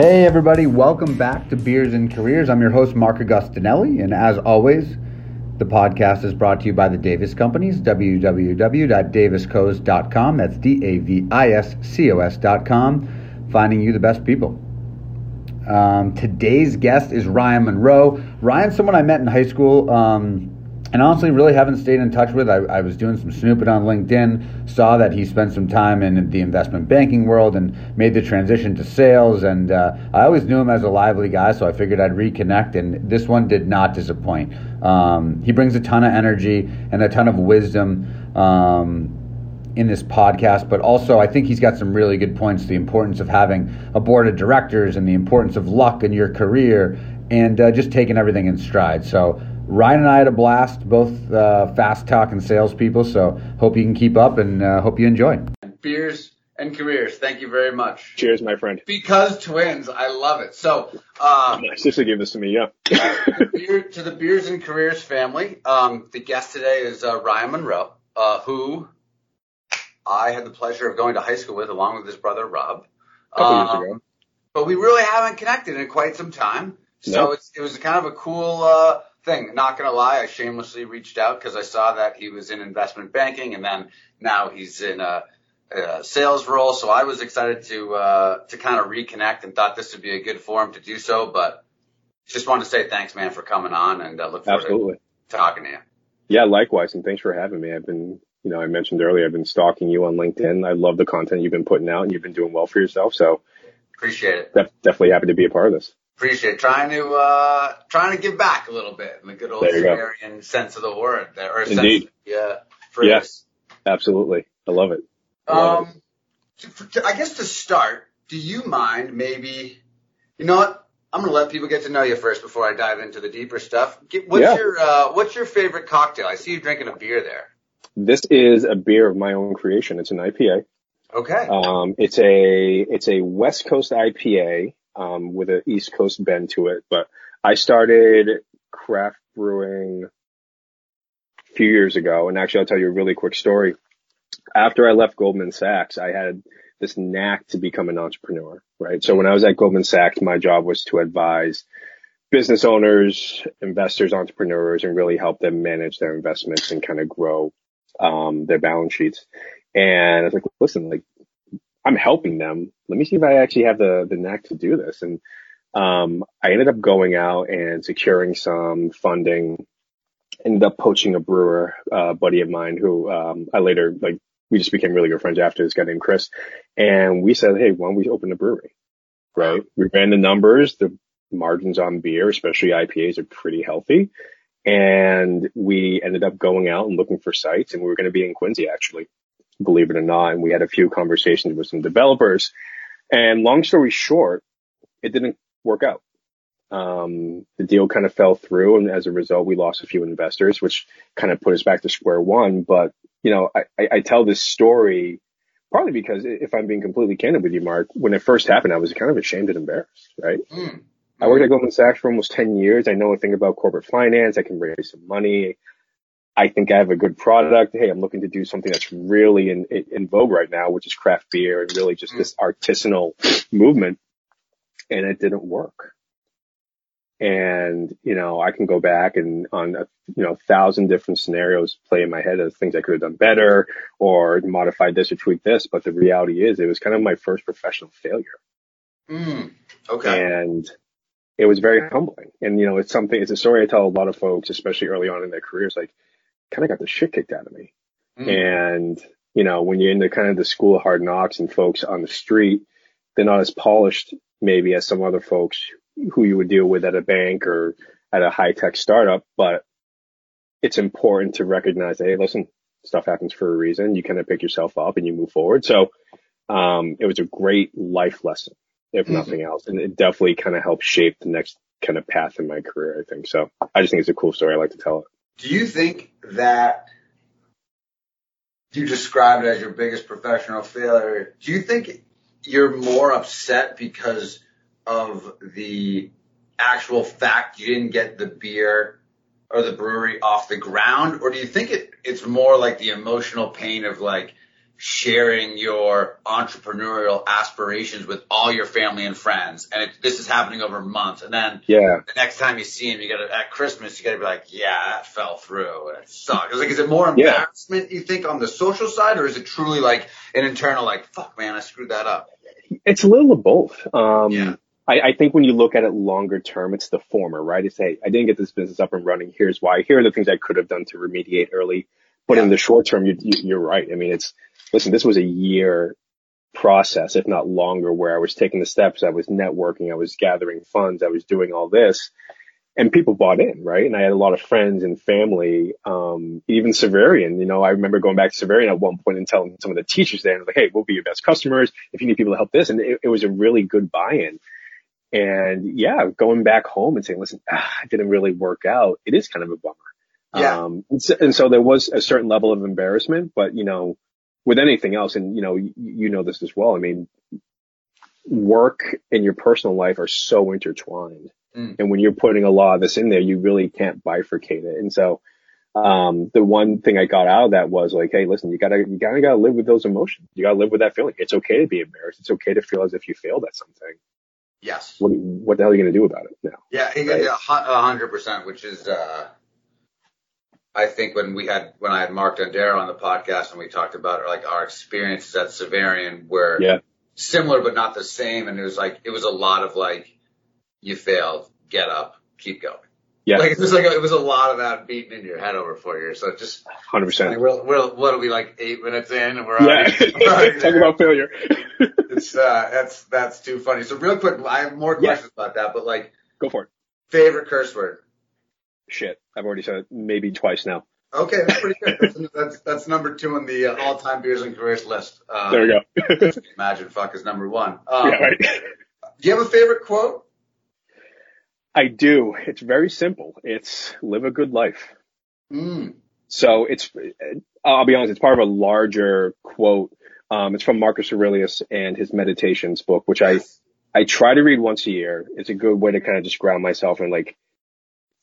Hey, everybody, welcome back to Beers and Careers. I'm your host, Mark Augustinelli, and as always, the podcast is brought to you by the Davis Companies, www.daviscos.com. That's D A V I S C O S.com, finding you the best people. Um, today's guest is Ryan Munro. Ryan's someone I met in high school. Um, and honestly, really haven't stayed in touch with. I, I, was doing some snooping on LinkedIn, saw that he spent some time in the investment banking world and made the transition to sales. And uh, I always knew him as a lively guy, so I figured I'd reconnect. And this one did not disappoint. Um, he brings a ton of energy and a ton of wisdom. Um, in this podcast, but also I think he's got some really good points. The importance of having a board of directors and the importance of luck in your career and uh, just taking everything in stride. So Ryan and I had a blast, both uh, fast talking salespeople. So hope you can keep up and uh, hope you enjoy. Beers and careers. Thank you very much. Cheers, my friend. Because twins, I love it. So, um, seriously, give this to me. Yeah. beer, to the beers and careers family. Um, the guest today is uh, Ryan Munro, uh, who I had the pleasure of going to high school with, along with his brother Rob. A couple um, years ago. But we really haven't connected in quite some time. So it was kind of a cool uh, thing. Not gonna lie, I shamelessly reached out because I saw that he was in investment banking, and then now he's in a, a sales role. So I was excited to uh, to kind of reconnect and thought this would be a good forum to do so. But just wanted to say thanks, man, for coming on, and uh, look forward Absolutely. to talking to you. Yeah, likewise, and thanks for having me. I've been, you know, I mentioned earlier, I've been stalking you on LinkedIn. I love the content you've been putting out, and you've been doing well for yourself. So appreciate it. Def- definitely happy to be a part of this. Appreciate it. trying to uh trying to give back a little bit in the good old Xaverian sense of the word there, or Indeed. Sense, yeah. Yes, absolutely. I love it. I love um, it. To, to, I guess to start, do you mind maybe? You know what? I'm gonna let people get to know you first before I dive into the deeper stuff. What's yeah. your uh, What's your favorite cocktail? I see you drinking a beer there. This is a beer of my own creation. It's an IPA. Okay. Um, it's a it's a West Coast IPA um, with an East Coast bend to it. But I started craft brewing a few years ago, and actually, I'll tell you a really quick story. After I left Goldman Sachs, I had this knack to become an entrepreneur, right? So when I was at Goldman Sachs, my job was to advise business owners, investors, entrepreneurs, and really help them manage their investments and kind of grow um, their balance sheets. And I was like, listen, like I'm helping them. Let me see if I actually have the, the knack to do this. And, um, I ended up going out and securing some funding, ended up poaching a brewer, uh, buddy of mine who, um, I later, like, we just became really good friends after this guy named Chris. And we said, Hey, why don't we open a brewery? Right. We ran the numbers. The margins on beer, especially IPAs are pretty healthy. And we ended up going out and looking for sites and we were going to be in Quincy actually believe it or not. And we had a few conversations with some developers. And long story short, it didn't work out. Um, the deal kind of fell through. And as a result, we lost a few investors, which kind of put us back to square one. But, you know, I, I, I tell this story partly because if I'm being completely candid with you, Mark, when it first happened, I was kind of ashamed and embarrassed, right? Mm. I worked at Goldman Sachs for almost 10 years. I know a thing about corporate finance. I can raise some money. I think I have a good product. Hey, I'm looking to do something that's really in, in vogue right now, which is craft beer and really just this artisanal movement. And it didn't work. And, you know, I can go back and on a, you know, thousand different scenarios play in my head of things I could have done better or modified this or tweaked this. But the reality is it was kind of my first professional failure. Mm, okay. And it was very humbling. And, you know, it's something, it's a story I tell a lot of folks, especially early on in their careers, like, kind of got the shit kicked out of me. Mm. And, you know, when you're in the kind of the school of hard knocks and folks on the street, they're not as polished maybe as some other folks who you would deal with at a bank or at a high tech startup, but it's important to recognize that, hey, listen, stuff happens for a reason. You kind of pick yourself up and you move forward. So, um, it was a great life lesson, if mm-hmm. nothing else. And it definitely kind of helped shape the next kind of path in my career, I think. So I just think it's a cool story. I like to tell it. Do you think that you described it as your biggest professional failure? Do you think you're more upset because of the actual fact you didn't get the beer or the brewery off the ground? Or do you think it, it's more like the emotional pain of like sharing your entrepreneurial aspirations with all your family and friends. And it, this is happening over months. And then Yeah. the next time you see him, you gotta, at Christmas, you gotta be like, yeah, that fell through. And it sucks. Like, is it more Yeah. embarrassment, you think, on the social side, or is it truly like an internal, like, fuck, man, I screwed that up? It's a little of both. Um, Yeah. I, I think when you look at it longer term, it's the former, right? It's, hey, I didn't get this business up and running. Here's why. Here are the things I could have done to remediate early. But in the short term, you, you, you're right. I mean, it's, listen, this was a year process, if not longer, where I was taking the steps. I was networking. I was gathering funds. I was doing all this and people bought in, right? And I had a lot of friends and family, um, even Xaverian, you know, I remember going back to Xaverian at one point and telling some of the teachers there, and like, hey, we'll be your best customers if you need people to help this. And it, it was a really good buy-in. And yeah, going back home and saying, listen, ah, it didn't really work out. It is kind of a bummer. Yeah. Um, and so, and so there was a certain level of embarrassment, but you know, with anything else, and you know, you, you know this as well. I mean, work and your personal life are so intertwined. Mm. And when you're putting a lot of this in there, you really can't bifurcate it. And so, um, the one thing I got out of that was like, hey, listen, you gotta, you gotta, gotta live with those emotions. You gotta live with that feeling. It's okay to be embarrassed. It's okay to feel as if you failed at something. Yes. What, what the hell are you gonna do about it now? Yeah, Right. yeah, hundred percent, which is, uh, I think when we had, when I had Mark Dondero on the podcast and we talked about like our experiences at Xaverian were Yeah. similar but not the same. And it was like, it was a lot of like, you failed, get up, keep going. Yeah. Like it was like, it was a lot of that beating in your head over four years. So just, Hundred like, percent. we're, we're, what are we like eight minutes in and we're Yeah. already, we're already Talk there. about failure. It's, uh, that's, that's too funny. So real quick, I have more Yeah. questions about that, but like Go for it. favorite curse word. Shit. I've already said it maybe twice now. Okay, that's pretty good. That's, that's, that's number two on the uh, all-time beers and careers list. Uh, There we go. Imagine fuck is number one. Um, yeah, right. Do you have a favorite quote? I do. It's very simple. It's live a good life. Mm. So it's, I'll be honest, it's part of a larger quote. Um, it's from Marcus Aurelius and his meditations book, which I, I try to read once a year. It's a good way to kind of just ground myself and like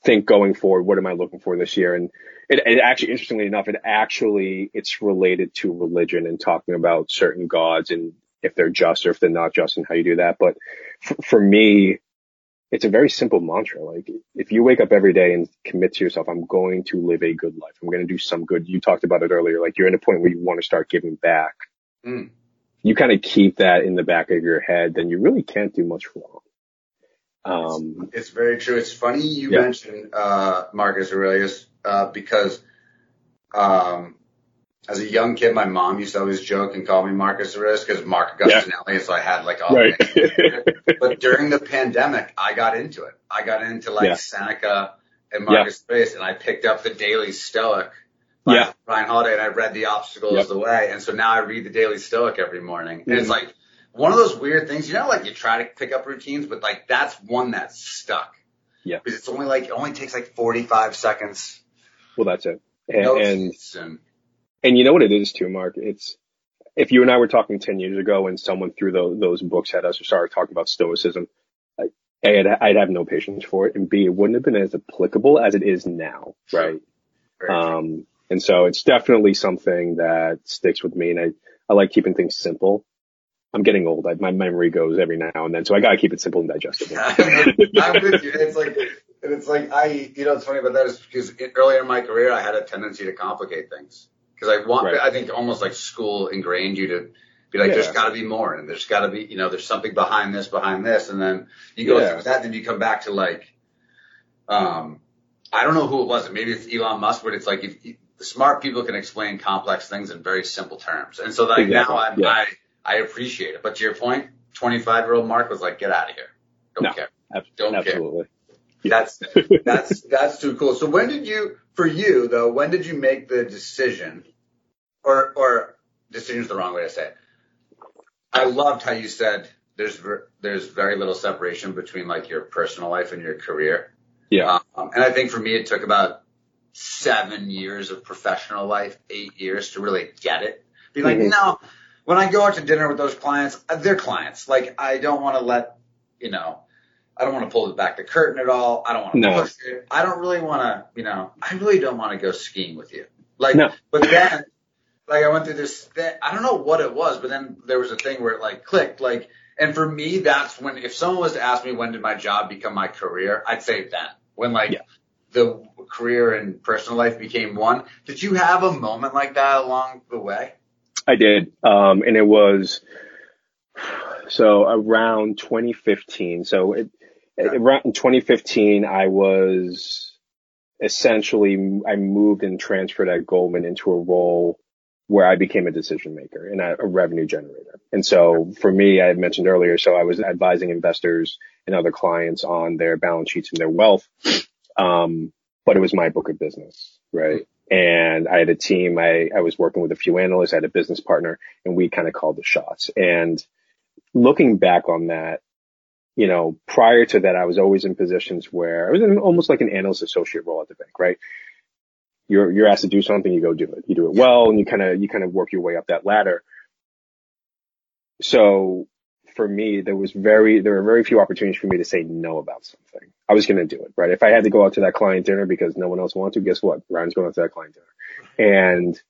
think going forward, what am I looking for this year? And it, it actually, interestingly enough, it actually, it's related to religion and talking about certain gods and if they're just or if they're not just and how you do that. But for, for me, it's a very simple mantra. Like if you wake up every day and commit to yourself, I'm going to live a good life. I'm going to do some good. You talked about it earlier. Like you're in a point where you want to start giving back. Mm. You kind of keep that in the back of your head, then you really can't do much wrong. Um, It's very true. It's funny you Yeah. mentioned uh, Marcus Aurelius uh, because um, as a young kid, my mom used to always joke and call me Marcus Aurelius because Mark Yeah. Agustinelli, so I had like all right. but during the pandemic, I got into it. I got into like Yeah. Seneca and Marcus Aurelius, and I picked up the Daily Stoic by Yeah. Ryan Holiday, and I read The Obstacle Yep. is the Way. And so now I read the Daily Stoic every morning. And it's Mhm. like one of those weird things, you know, like you try to pick up routines, but like that's one that's stuck. Yeah. Because it's only like, it only takes like 45 seconds. well, that's it. And, No and and And you know what it is too, Mark? It's, if you and I were talking 10 years ago and someone threw those, those books at us or started talking about stoicism, I, A, I'd, I'd have no patience for it. And B, it wouldn't have been as applicable as it is now. Right. Um, and so it's definitely something that sticks with me. And I, I like keeping things simple. I'm getting old. I, my memory goes every now and then. So I got to keep it simple and digestible. I'm with you. It's like, and it's like I, you know, it's funny about that is because earlier in my career, I had a tendency to complicate things because I want, Right. I think almost like school ingrained you to be like, Yeah. there's got to be more, and there's got to be, you know, there's something behind this, behind this, and then you go Yeah. through that, then you come back to like, um, I don't know who it was. Maybe it's Elon Musk, but it's like if, if smart people can explain complex things in very simple terms, and so like Exactly. now I'm, Yeah. I, I appreciate it. But to your point, 25 year old Mark was like, get out of here, don't No. care. Ab- Don't care. Absolutely. That's that's that's too cool. So when did you, for you though, when did you make the decision, or or decision's the wrong way to say it. I loved how you said there's there's very little separation between like your personal life and your career. Yeah. Um, and I think for me it took about seven years of professional life, eight years to really get it. Be like, Mhm. no, when I go out to dinner with those clients, uh, they're clients. Like I don't want to let, you know, I don't want to pull back the curtain at all. I don't want to No. push it. I don't really want to, you know, I really don't want to go skiing with you. Like, No. but then like I went through this. Thing, I don't know what it was, but then there was a thing where it like clicked. Like, and for me, that's when if someone was to ask me when did my job become my career, I'd say then. When like yeah. the career and personal life became one. Did you have a moment like that along the way? I did, um, and it was so around 2015. So it, yeah. around 2015, I was essentially I moved and transferred at Goldman into a role where I became a decision maker and a, a revenue generator. And so for me, I had mentioned earlier, so I was advising investors and other clients on their balance sheets and their wealth. Um, but it was my book of business, right? And I had a team. I, I was working with a few analysts. I had a business partner and we kind of called the shots. And looking back on that, you know, prior to that, I was always in positions where I was in almost like an analyst associate role at the bank, right? you're you're asked to do something, you go do it. You do it well, and you kind of you kind of work your way up that ladder. So for me, there was very there were very few opportunities for me to say no about something. I was going to do it, right? If I had to go out to that client dinner because no one else wanted to, guess what? Ryan's going out to that client dinner, and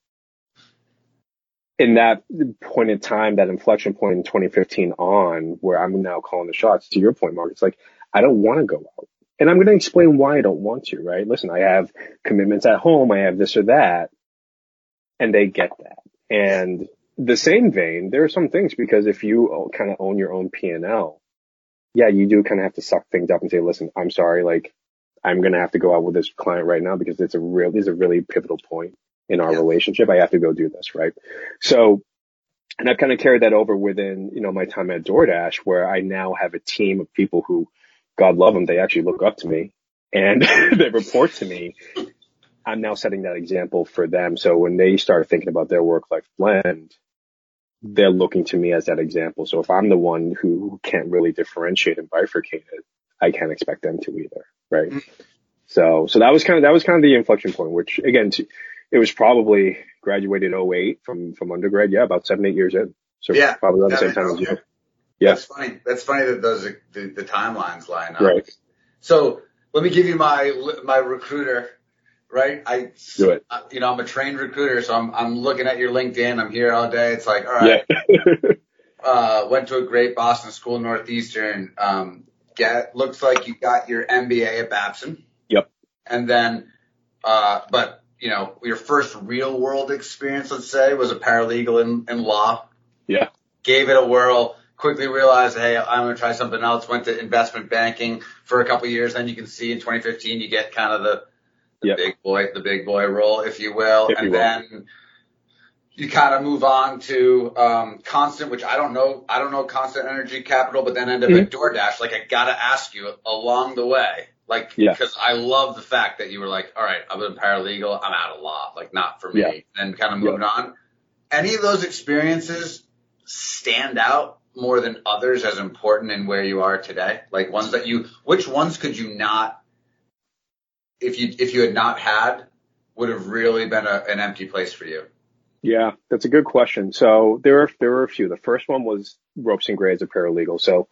in that point in time, that inflection point in 2015 on, where I'm now calling the shots. To your point, Mark, it's like I don't want to go out. And I'm going to explain why I don't want to, right? Listen, I have commitments at home. I have this or that. And they get that. And the same vein, there are some things because if you kind of own your own P&L, yeah, you do kind of have to suck things up and say, listen, I'm sorry, like I'm going to have to go out with this client right now because it's a real, this is a really pivotal point in our yeah. relationship. I have to go do this, right? So, and I've kind of carried that over within, you know, my time at DoorDash where I now have a team of people who God love them, they actually look up to me and they report to me. I'm now setting that example for them. So when they start thinking about their work life blend, they're looking to me as that example. So if I'm the one who can't really differentiate and bifurcate it, I can't expect them to either. Right. Mm-hmm. So, so that was kind of, that was kind of the inflection point, which again, it was probably graduated 08 from, from undergrad. Yeah. About seven, eight years in. So yeah, probably around the same time as you. Yeah. That's funny. That's funny that those the, the timelines line up. Right. So let me give you my my recruiter. Right. I do it. You know, I'm a trained recruiter, so I'm I'm looking at your LinkedIn. I'm here all day. It's like, all right. Yeah. uh, went to a great Boston school, Northeastern. Um, get looks like you got your MBA at Babson. Yep. And then, uh, but you know, your first real world experience, let's say, was a paralegal in, in law. Yeah. Gave it a whirl quickly realized, hey, I'm going to try something else. Went to investment banking for a couple years. Then you can see in 2015 you get kind of the, the yep. big boy, the big boy role, if you will, if and you will. then you kind of move on to um, Constant, which I don't know. I don't know Constant Energy Capital, but then end up mm-hmm. at DoorDash. Like I gotta ask you along the way, like yeah. because I love the fact that you were like, all right, I'm a paralegal, I'm out of law, like not for me, yeah. and kind of moving yeah. on. Any of those experiences stand out more than others as important in where you are today? Like ones that you, which ones could you not, if you, if you had not had, would have really been a, an empty place for you? Yeah, that's a good question. So there are, there were a few. The first one was Ropes and Gray as a paralegal. So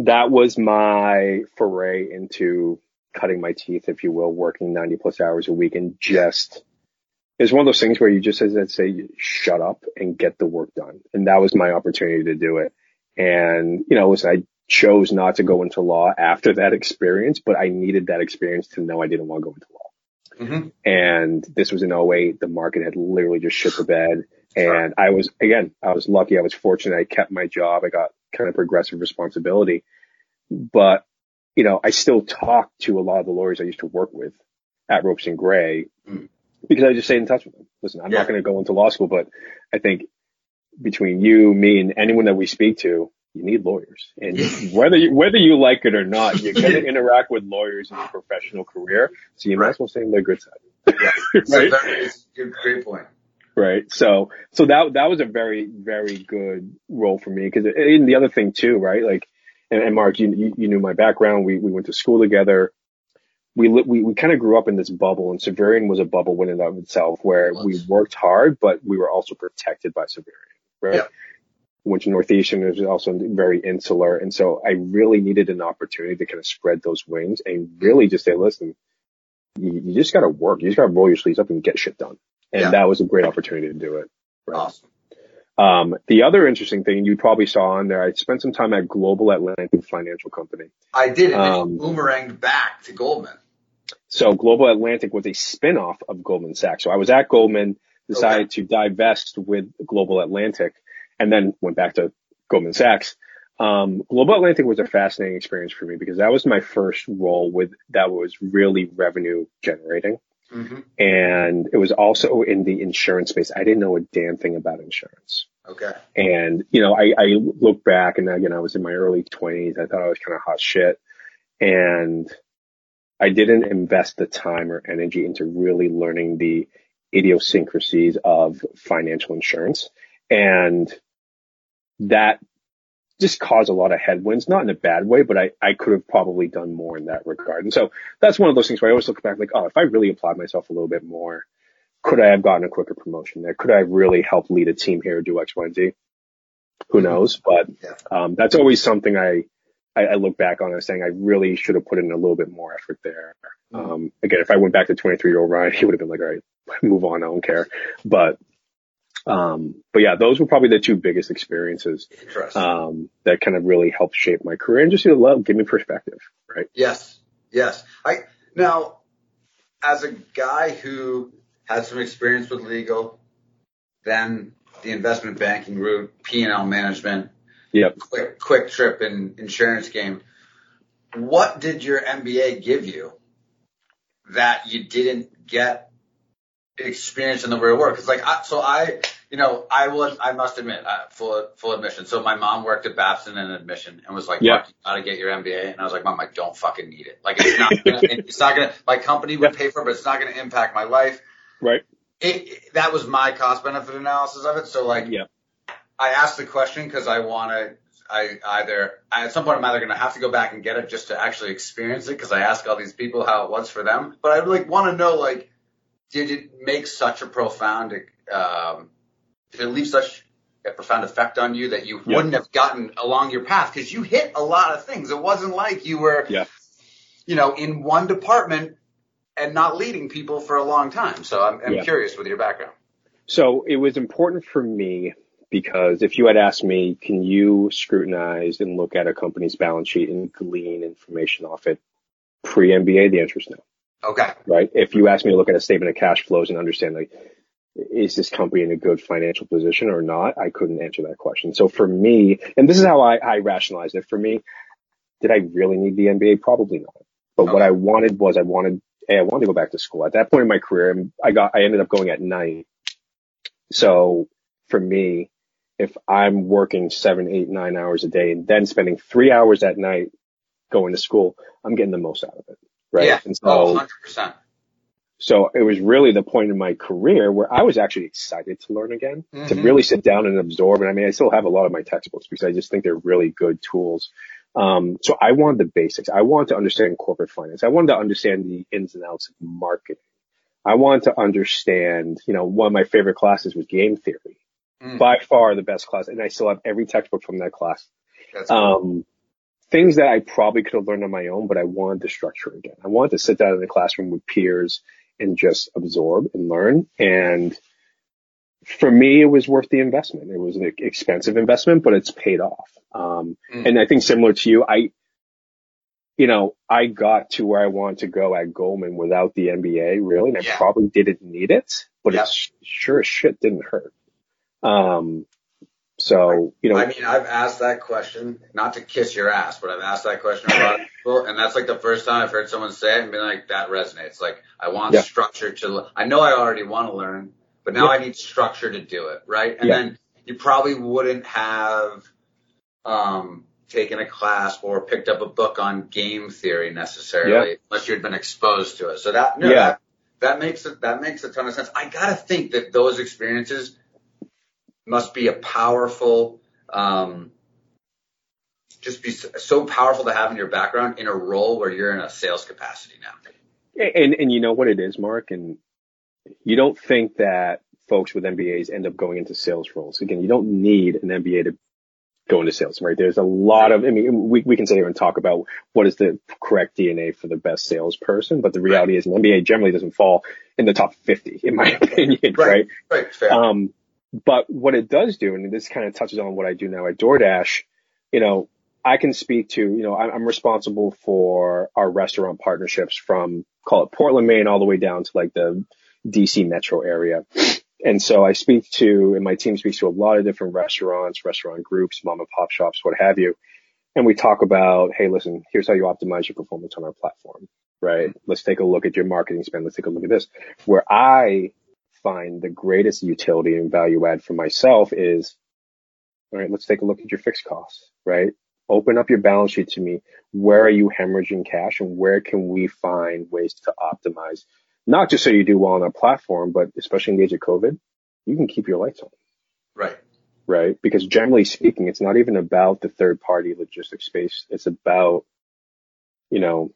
that was my foray into cutting my teeth, if you will, working 90 plus hours a week and just, it's one of those things where you just, as I say, shut up and get the work done. And that was my opportunity to do it. And, you know, listen, I chose not to go into law after that experience, but I needed that experience to know I didn't want to go into law. Mm-hmm. And this was in 08. The market had literally just shit the bed. And I was, again, I was lucky. I was fortunate. I kept my job. I got kind of progressive responsibility, but you know, I still talk to a lot of the lawyers I used to work with at Ropes and Gray mm. because I just stayed in touch with them. Listen, I'm yeah. not going to go into law school, but I think between you, me, and anyone that we speak to, you need lawyers. And whether you, whether you like it or not, you're going to interact with lawyers in your professional career. So you right. might as well stay on their good side. Yeah. right? So great point. Right. So, so that, that was a very, very good role for me. Cause and the other thing too, right? Like, and, and Mark, you, you, knew my background. We, we went to school together we we we kind of grew up in this bubble, and Xaverian was a bubble in and of itself, where we worked hard, but we were also protected by Xaverian right? Yeah. Which Northeastern is also very insular. And so I really needed an opportunity to kind of spread those wings and really just say, listen, you, you just got to work. You just got to roll your sleeves up and get shit done. And yeah. that was a great opportunity to do it. Right? Awesome. Um, the other interesting thing you probably saw on there, I spent some time at Global Atlantic Financial Company. I did, and Um, boomeranged back to Goldman. So Global Atlantic was a spinoff of Goldman Sachs. So I was at Goldman, decided to divest with Global Atlantic, and then went back to Goldman Sachs. Um, Global Atlantic was a fascinating experience for me because that was my first role with that was really revenue generating. Mm-hmm. And it was also in the insurance space. I didn't know a damn thing about insurance. Okay. And, you know, I, I look back and again, I was in my early twenties. I thought I was kind of hot shit and I didn't invest the time or energy into really learning the idiosyncrasies of financial insurance. And that just caused a lot of headwinds, not in a bad way, but I, I could have probably done more in that regard. And so that's one of those things where I always look back like, oh, if I really applied myself a little bit more, could I have gotten a quicker promotion there? Could I have really helped lead a team here do X, Y, and Z? Who knows? But um, that's always something I, I, I look back on as saying I really should have put in a little bit more effort there. Um, again, if I went back to 23 year old Ryan, he would have been like, all right, move on. I don't care. But, um, but yeah, those were probably the two biggest experiences, um, that kind of really helped shape my career and just you know, love, give me perspective, right? Yes. Yes. I now, as a guy who had some experience with legal, then the investment banking route, P and L management, Yep. quick quick trip in insurance game. What did your MBA give you that you didn't get experience in the real world? Because like, I, so I, you know, I was, I must admit, uh, full full admission. So my mom worked at Babson in admission and was like, Yeah. You gotta get your MBA." And I was like, "Mom, I don't fucking need it. Like, it's not, gonna, it's not gonna. My company would pay for it, but it's not gonna impact my life." Right. It, it- that was my cost benefit analysis of it. So like, Yeah. I asked the question because I want to. I either I, at some point I'm either going to have to go back and get it just to actually experience it because I ask all these people how it was for them. But I like want to know like, did it make such a profound, um, did it leave such a profound effect on you that you Yeah. wouldn't have gotten along your path because you hit a lot of things. It wasn't like you were, Yeah. you know, in one department and not leading people for a long time. So I'm, I'm Yeah. curious with your background. So it was important for me because if you had asked me, can you scrutinize and look at a company's balance sheet and glean information off it pre MBA? The answer is no, Okay. right? If you asked me to look at a statement of cash flows and understand like, is this company in a good financial position or not? I couldn't answer that question. So for me, and this is how I, I rationalized it. For me, did I really need the MBA? Probably not. But what I wanted was I wanted, hey, I wanted to go back to school. At that point in my career, I got, I ended up going at night. So for me, if I'm working seven, eight, nine hours a day and then spending three hours at night going to school, I'm getting the most out of it. Right. Yeah. And so, Oh, 100%. so it was really the point in my career where I was actually excited to learn again, to Mhm. really sit down and absorb. And I mean, I still have a lot of my textbooks because I just think they're really good tools. Um, so I wanted the basics. I wanted to understand corporate finance. I wanted to understand the ins and outs of marketing. I wanted to understand, you know, one of my favorite classes was game theory. Mm. By far the best class. And I still have every textbook from that class. That's Um, things that I probably could have learned on my own, but I wanted the structure again. I wanted to sit down in the classroom with peers and just absorb and learn. And for me, it was worth the investment. It was an expensive investment, but it's paid off. Um, Mm. and I think similar to you, I, you know, I got to where I wanted to go at Goldman without the MBA really, and I Yeah. probably didn't need it, but Yeah. it sure as shit didn't hurt. Um, so, you know, I mean, I've asked that question, not to kiss your ass, but I've asked that question a lot of people, and that's like the first time I've heard someone say it and been like, that resonates. Like, I want Yeah. structure to, I know I already want to learn, but now Yeah. I need structure to do it, right? And Yeah. then you probably wouldn't have, um, taken a class or picked up a book on game theory necessarily, unless you had been exposed to it. So that, no, Yeah. that, that makes it, that makes a ton of sense. I gotta think that those experiences must be a powerful, um, just be so- powerful to have in your background in a role where you're in a sales capacity now. And and you know what it is, Mark, and you don't think that folks with MBAs end up going into sales roles. Again, you don't need an MBA to go into sales, right? There's a lot of, I mean, we, we can sit here and talk about what is the correct DNA for the best salesperson, but the reality is an MBA generally doesn't fall in the top 50, in my opinion, right? Right. Fair. Um, but what it does do, and this kind of touches on what I do now at DoorDash, you know, I can speak to, you know, I'm responsible for our restaurant partnerships from call it Portland, Maine, all the way down to like the DC metro area. And so I speak to, and my team speaks to a lot of different restaurants, restaurant groups, mom and pop shops, what have you. And we talk about, hey, listen, here's how you optimize your performance on our platform, right? Let's take a look at your marketing spend. Let's take a look at this. Where I find the greatest utility and value add for myself is, all right, let's take a look at your fixed costs, right? Open up your balance sheet to me. Where are you hemorrhaging cash and where can we find ways to optimize? Not just so you do well on our platform, but especially in the age of COVID, you can keep your lights on. Right. Right. Because generally speaking, it's not even about the third party logistics space. It's about, you know,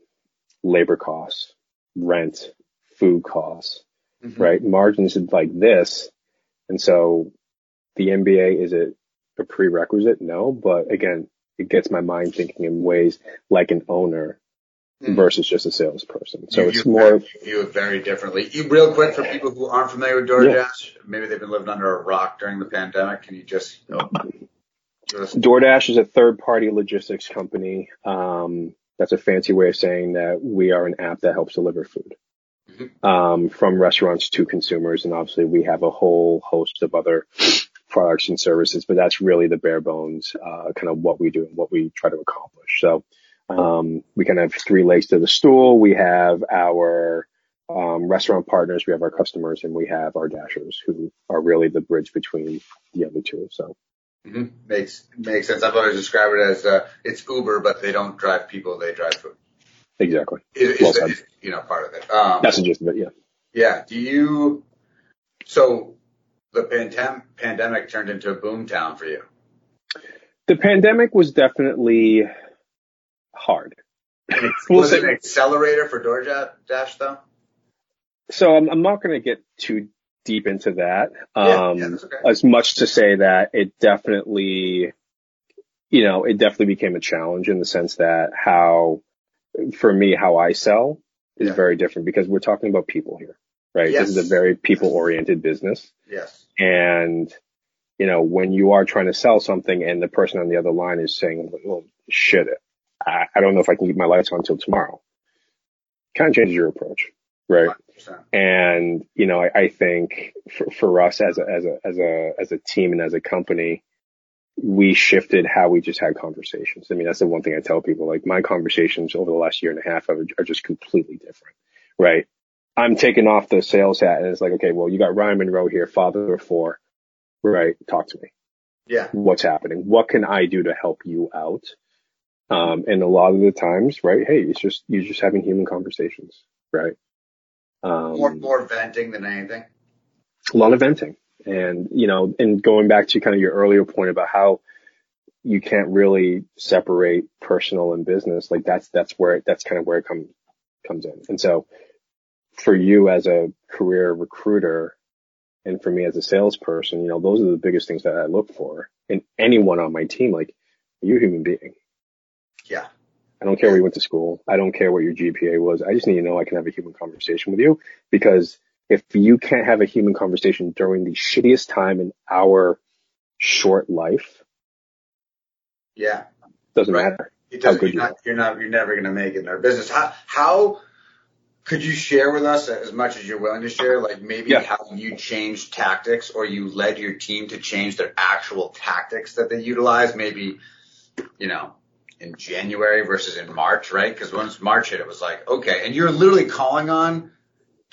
labor costs, rent, food costs, mm-hmm. right? Margins like this. And so the MBA, is it a prerequisite? No, but again, it gets my mind thinking in ways like an owner mm. versus just a salesperson. So you it's more you view it very differently. You real quick for people who aren't familiar with DoorDash, yeah. maybe they've been living under a rock during the pandemic. Can you just oh, DoorDash is a third party logistics company. Um, that's a fancy way of saying that we are an app that helps deliver food. Um, from restaurants to consumers. And obviously we have a whole host of other products and services, but that's really the bare bones, uh, kind of what we do and what we try to accomplish. So, um, we kind of have three legs to the stool. We have our, um, restaurant partners, we have our customers, and we have our dashers who are really the bridge between the other two. So. Mm-hmm. Makes makes sense. I've always described it as uh, it's Uber, but they don't drive people; they drive food. Exactly. Is, well is, you know, part of it. Um, That's the gist of it. Yeah. Yeah. Do you? So the pandem- pandemic turned into a boom town for you? The pandemic was definitely hard. was it an accelerator for DoorDash though? So I'm, I'm not going to get too deep into that. Um, yeah, okay. as much to say that it definitely, you know, it definitely became a challenge in the sense that how, for me, how I sell is yeah. very different because we're talking about people here right? Yes. This is a very people oriented business. Yes. And, you know, when you are trying to sell something and the person on the other line is saying, well, shit, I, I don't know if I can keep my lights on until tomorrow. Kind of changes your approach, right? 100%. And, you know, I, I think for, for us as a, as a, as a, as a team and as a company, we shifted how we just had conversations. I mean, that's the one thing I tell people, like my conversations over the last year and a half are, are just completely different, right? I'm taking off the sales hat and it's like, okay, well, you got Ryan Munro here, father of four, right? Talk to me. Yeah. What's happening? What can I do to help you out? Um, and a lot of the times, right? Hey, it's just, you're just having human conversations, right? Um, more, more venting than anything. A lot of venting. And, you know, and going back to kind of your earlier point about how you can't really separate personal and business, like that's, that's where, that's kind of where it comes, comes in. And so, for you as a career recruiter and for me as a salesperson, you know, those are the biggest things that I look for in anyone on my team. Like, are you a human being? Yeah. I don't care where you went to school. I don't care what your GPA was. I just need to know I can have a human conversation with you because if you can't have a human conversation during the shittiest time in our short life, yeah, doesn't right. matter. It doesn't, you're, not, you're not, you're never going to make it in our business. How, how could you share with us as much as you're willing to share, like maybe yeah. how you changed tactics or you led your team to change their actual tactics that they utilize? Maybe, you know, in January versus in March, right? Because once March hit, it was like, okay, and you're literally calling on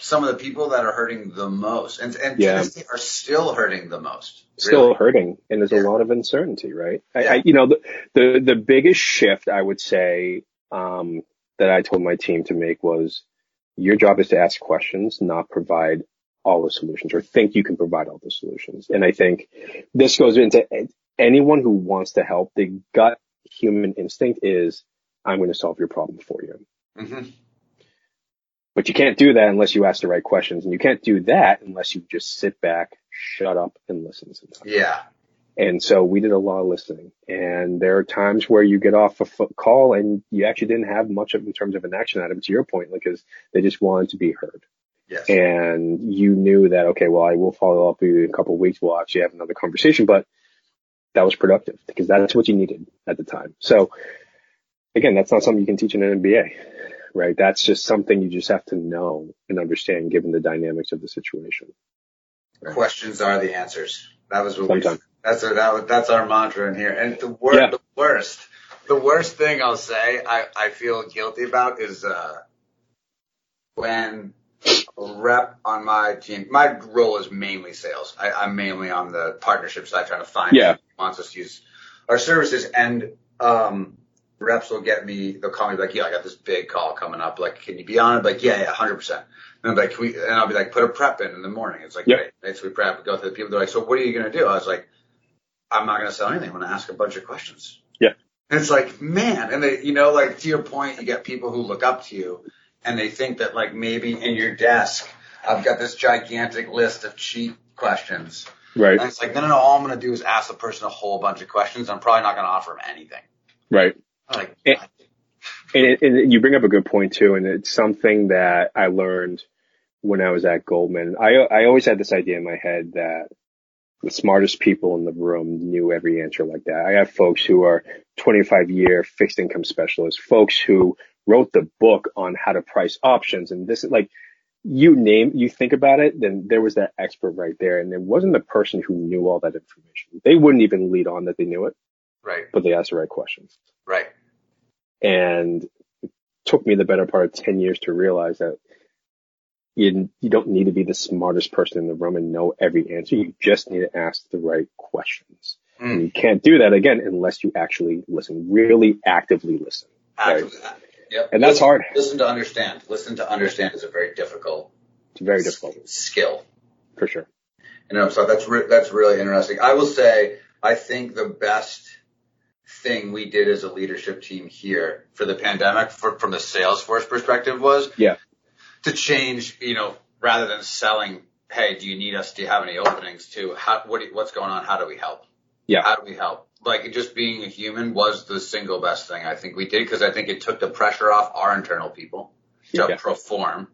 some of the people that are hurting the most, and and yeah. are still hurting the most. Really. Still hurting, and there's yeah. a lot of uncertainty, right? Yeah. I, I, you know, the, the the biggest shift I would say um, that I told my team to make was your job is to ask questions, not provide all the solutions or think you can provide all the solutions. And I think this goes into anyone who wants to help. The gut human instinct is, I'm going to solve your problem for you. Mm-hmm. But you can't do that unless you ask the right questions. And you can't do that unless you just sit back, shut up and listen sometimes. Yeah. And so we did a lot of listening and there are times where you get off a call and you actually didn't have much of in terms of an action item to your point, because they just wanted to be heard. Yes. And you knew that, okay, well, I will follow up with you in a couple of weeks. We'll actually have another conversation, but that was productive because that's what you needed at the time. So again, that's not something you can teach in an MBA, right? That's just something you just have to know and understand given the dynamics of the situation. Questions are the answers. That was what Sometime. we, that's our, that that's our mantra in here. And the, wor- Yeah. the worst, the worst thing I'll say I, I feel guilty about is, uh, when a rep on my team, my role is mainly sales. I, I'm mainly on the partnership side trying to find Yeah. who wants us to use our services and, um, reps will get me, they'll call me like, yeah, I got this big call coming up. Like, can you be on it? Like, yeah, yeah, hundred percent. And I'm like, we, and I'll be like, put a prep in in the morning. It's like, Yep. great. Next we prep, we go through the people. They're like, so what are you going to do? I was like, I'm not going to sell anything. I'm going to ask a bunch of questions. Yeah. And it's like, man, and they, you know, like to your point, you get people who look up to you and they think that like maybe in your desk, I've got this gigantic list of cheat questions. Right. And it's like, no, no, no, all I'm going to do is ask the person a whole bunch of questions. I'm probably not going to offer them anything. Right. Oh, like, It- And, and you bring up a good point too, and it's something that I learned when I was at Goldman. I I always had this idea in my head that the smartest people in the room knew every answer like that. I have folks who are 25 year fixed income specialists, folks who wrote the book on how to price options, and this is like you name you think about it, then there was that expert right there, and it wasn't the person who knew all that information. They wouldn't even lead on that they knew it, right, but they asked the right questions. right. And it took me the better part of 10 years to realize that you, you don't need to be the smartest person in the room and know every answer. You just need to ask the right questions. Mm. And you can't do that again unless you actually listen, really actively listen. Right. Yep. And that's Listen- hard. Listen to understand. Listen to understand is a very difficult It's very difficult skill. for sure. You know, so that's re- that's really interesting. I will say, I think the best thing we did as a leadership team here for the pandemic, for, from the Salesforce perspective, was Yeah. to change. You know, rather than selling, "Hey, do you need us? Do you have any openings?" To how what you- what's going on? How do we help? Yeah. How do we help? Like just being a human was the single best thing I think we did because I think it took the pressure off our internal people to Yeah. perform,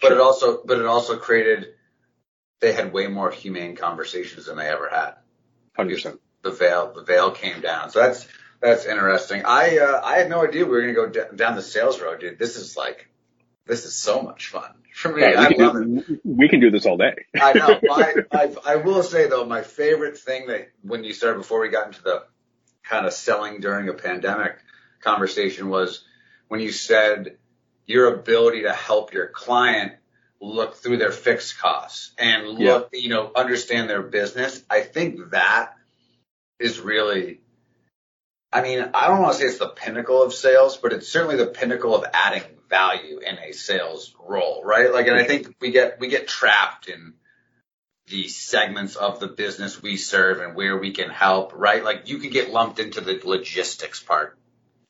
but it also but it also created they had way more humane conversations than they ever had. 100%. The veil the veil came down, so that's that's interesting. I uh, I had no idea we were gonna go d- down the sales road, dude. This is like this is so much fun for me. Yeah, I we, love can it. do, we can do this all day. I know. I, I, I will say though, my favorite thing that when you started before we got into the kind of selling during a pandemic conversation was when you said your ability to help your client look through their fixed costs and look, you know, understand their business. I think that is really, I mean, I don't want to say it's the pinnacle of sales, but it's certainly the pinnacle of adding value in a sales role, right? Like, and I think we get, we get trapped in the segments of the business we serve and where we can help, right? Like you can get lumped into the logistics part.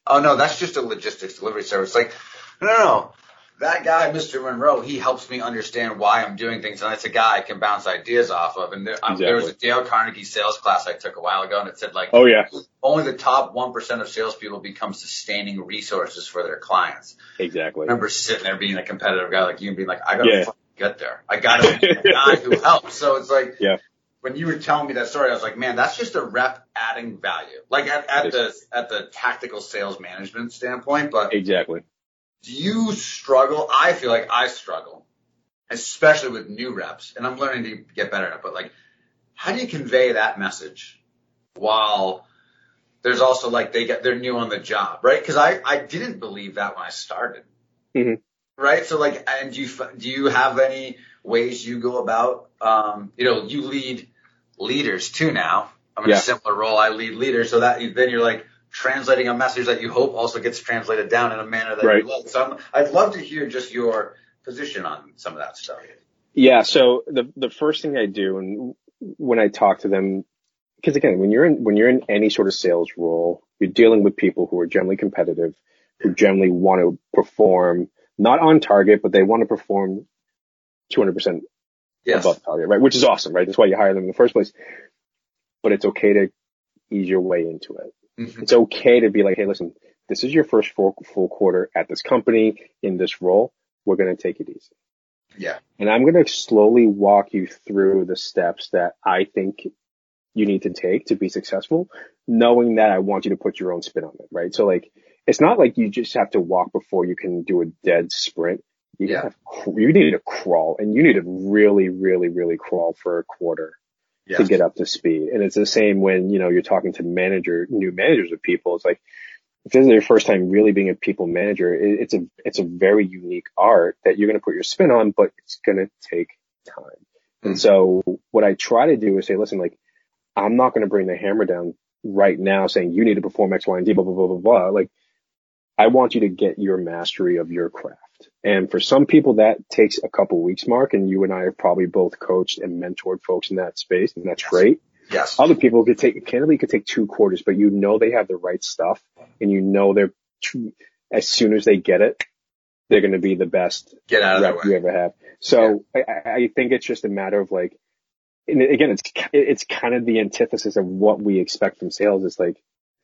Oh no, that's just a logistics delivery service. Like, no, no, no. That guy, Mr. Munro, he helps me understand why I'm doing things, and it's a guy I can bounce ideas off of. And there, um, there was a Dale Carnegie sales class I took a while ago, and it said like, Oh yeah, only the top one percent of salespeople become sustaining resources for their clients. exactly. I remember sitting there being a competitive guy like you and being like, I gotta Yeah. get there. I gotta be the guy who helps. So it's like, Yeah. when you were telling me that story, I was like, man, that's just a rep adding value. Like at, at the, at the tactical sales management standpoint, but Exactly. Do you struggle? I feel like I struggle, especially with new reps, and I'm learning to get better at it. But like, how do you convey that message while there's also like they get they're new on the job, right? Because I I didn't believe that when I started, Mhm. right? So like, and do you f- do you have any ways you go about? Um, you know, you lead leaders too now. I'm in Yeah. a similar role. I lead leaders, so that then you're like translating a message that you hope also gets translated down in a manner that Right. you like. So I'm, I'd love to hear just your position on some of that stuff. Yeah. So the the first thing I do, and when I talk to them, because again, when you're in when you're in any sort of sales role, you're dealing with people who are generally competitive, who generally want to perform not on target, but they want to perform 200 percent Yes. above target, right? Which is awesome, right? That's why you hire them in the first place. But it's okay to ease your way into it. Mhm. It's okay to be like, hey, listen, this is your first full, full quarter at this company in this role. We're going to take it easy. Yeah. And I'm going to slowly walk you through the steps that I think you need to take to be successful, knowing that I want you to put your own spin on it, right? So like, it's not like you just have to walk before you can do a dead sprint. You Yeah. have, you need to crawl and you need to really, really, really crawl for a quarter Yes. to get up to speed. And it's the same when, you know, you're talking to manager, new managers of people. It's like, if this is your first time really being a people manager, it, it's a, it's a very unique art that you're going to put your spin on, but it's going to take time. Mm. And so what I try to do is say, listen, like, I'm not going to bring the hammer down right now saying you need to perform X, Y, and Z, blah, blah, blah, blah, blah. Like, I want you to get your mastery of your craft. And for some people that takes a couple weeks, Mark, and you and I have probably both coached and mentored folks in that space, and that's Yes. great. Yes. Other people could take, candidly could take two quarters, but you know they have the right stuff and you know they're, as soon as they get it, they're going to be the best Get out of rep you ever have. So I, I I think it's just a matter of like, and again, it's, it's kind of the antithesis of what we expect from sales. It's like,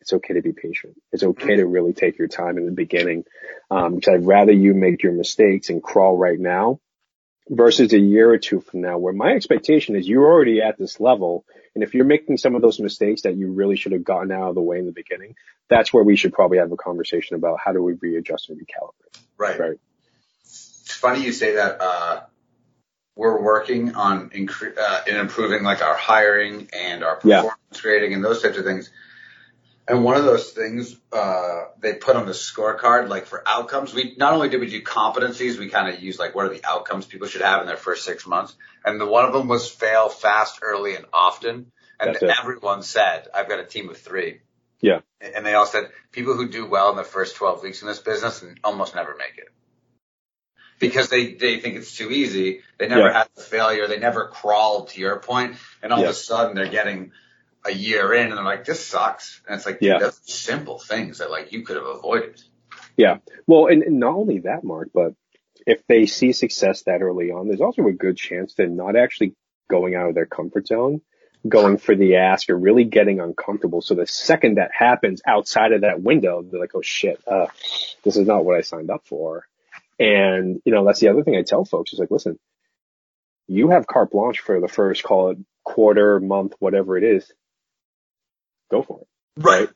it's okay to be patient. It's okay to really take your time in the beginning. Um, because I'd rather you make your mistakes and crawl right now versus a year or two from now where my expectation is you're already at this level. And if you're making some of those mistakes that you really should have gotten out of the way in the beginning, that's where we should probably have a conversation about how do we readjust and recalibrate. Right. Right. It's funny you say that. Uh, we're working on incre- uh, in improving like our hiring and our Yeah. performance grading and those types of things. And one of those things uh, they put on the scorecard, like for outcomes, we not only did we do competencies, we kind of used like what are the outcomes people should have in their first six months, and the one of them was fail fast, early, and often. And everyone said, "I've got a team of three. Yeah. And they all said people who do well in the first 12 weeks in this business and almost never make it. Because they, they think it's too easy. They never Yeah. had the failure. They never crawled to your point, And all Yeah. of a sudden they're getting a year in and they're like, this sucks. And it's like, Yeah. that's simple things that like you could have avoided. Yeah. Well, and, and not only that, Mark, but if they see success that early on, there's also a good chance they're not actually going out of their comfort zone, going for the ask or really getting uncomfortable. So the second that happens outside of that window, they're like, oh shit, uh, this is not what I signed up for. And, you know, that's the other thing I tell folks is like, listen, you have carte blanche for the first, call it quarter, month, whatever it is. Go for it Right.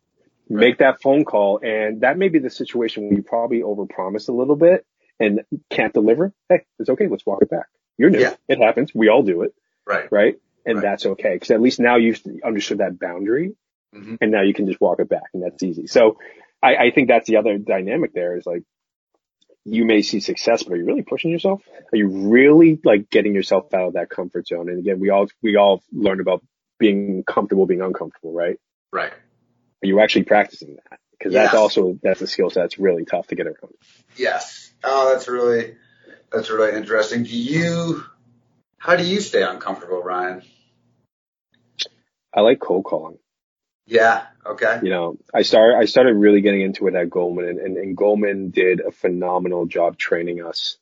make that phone call. And that may be the situation where you probably overpromise a little bit and can't deliver. Hey, it's okay. Let's walk it back. You're new. Yeah. It happens. We all do it. Right. Right. And Right. that's okay. Cause at least now you've understood that boundary hmm and now you can just walk it back and that's easy. So I, I think that's the other dynamic there is like, you may see success, but are you really pushing yourself? Are you really like getting yourself out of that comfort zone? And again, we all, we all learn about being comfortable, being uncomfortable, right? Right. Are you actually practicing that? Because that's also that's a skill set that's really tough to get around. Yes. Oh, that's really, that's really interesting. Do you, how do you stay uncomfortable, Ryan? I like cold calling. Yeah. Okay. You know, I started I started really getting into it at Goldman, and, and, and Goldman did a phenomenal job training us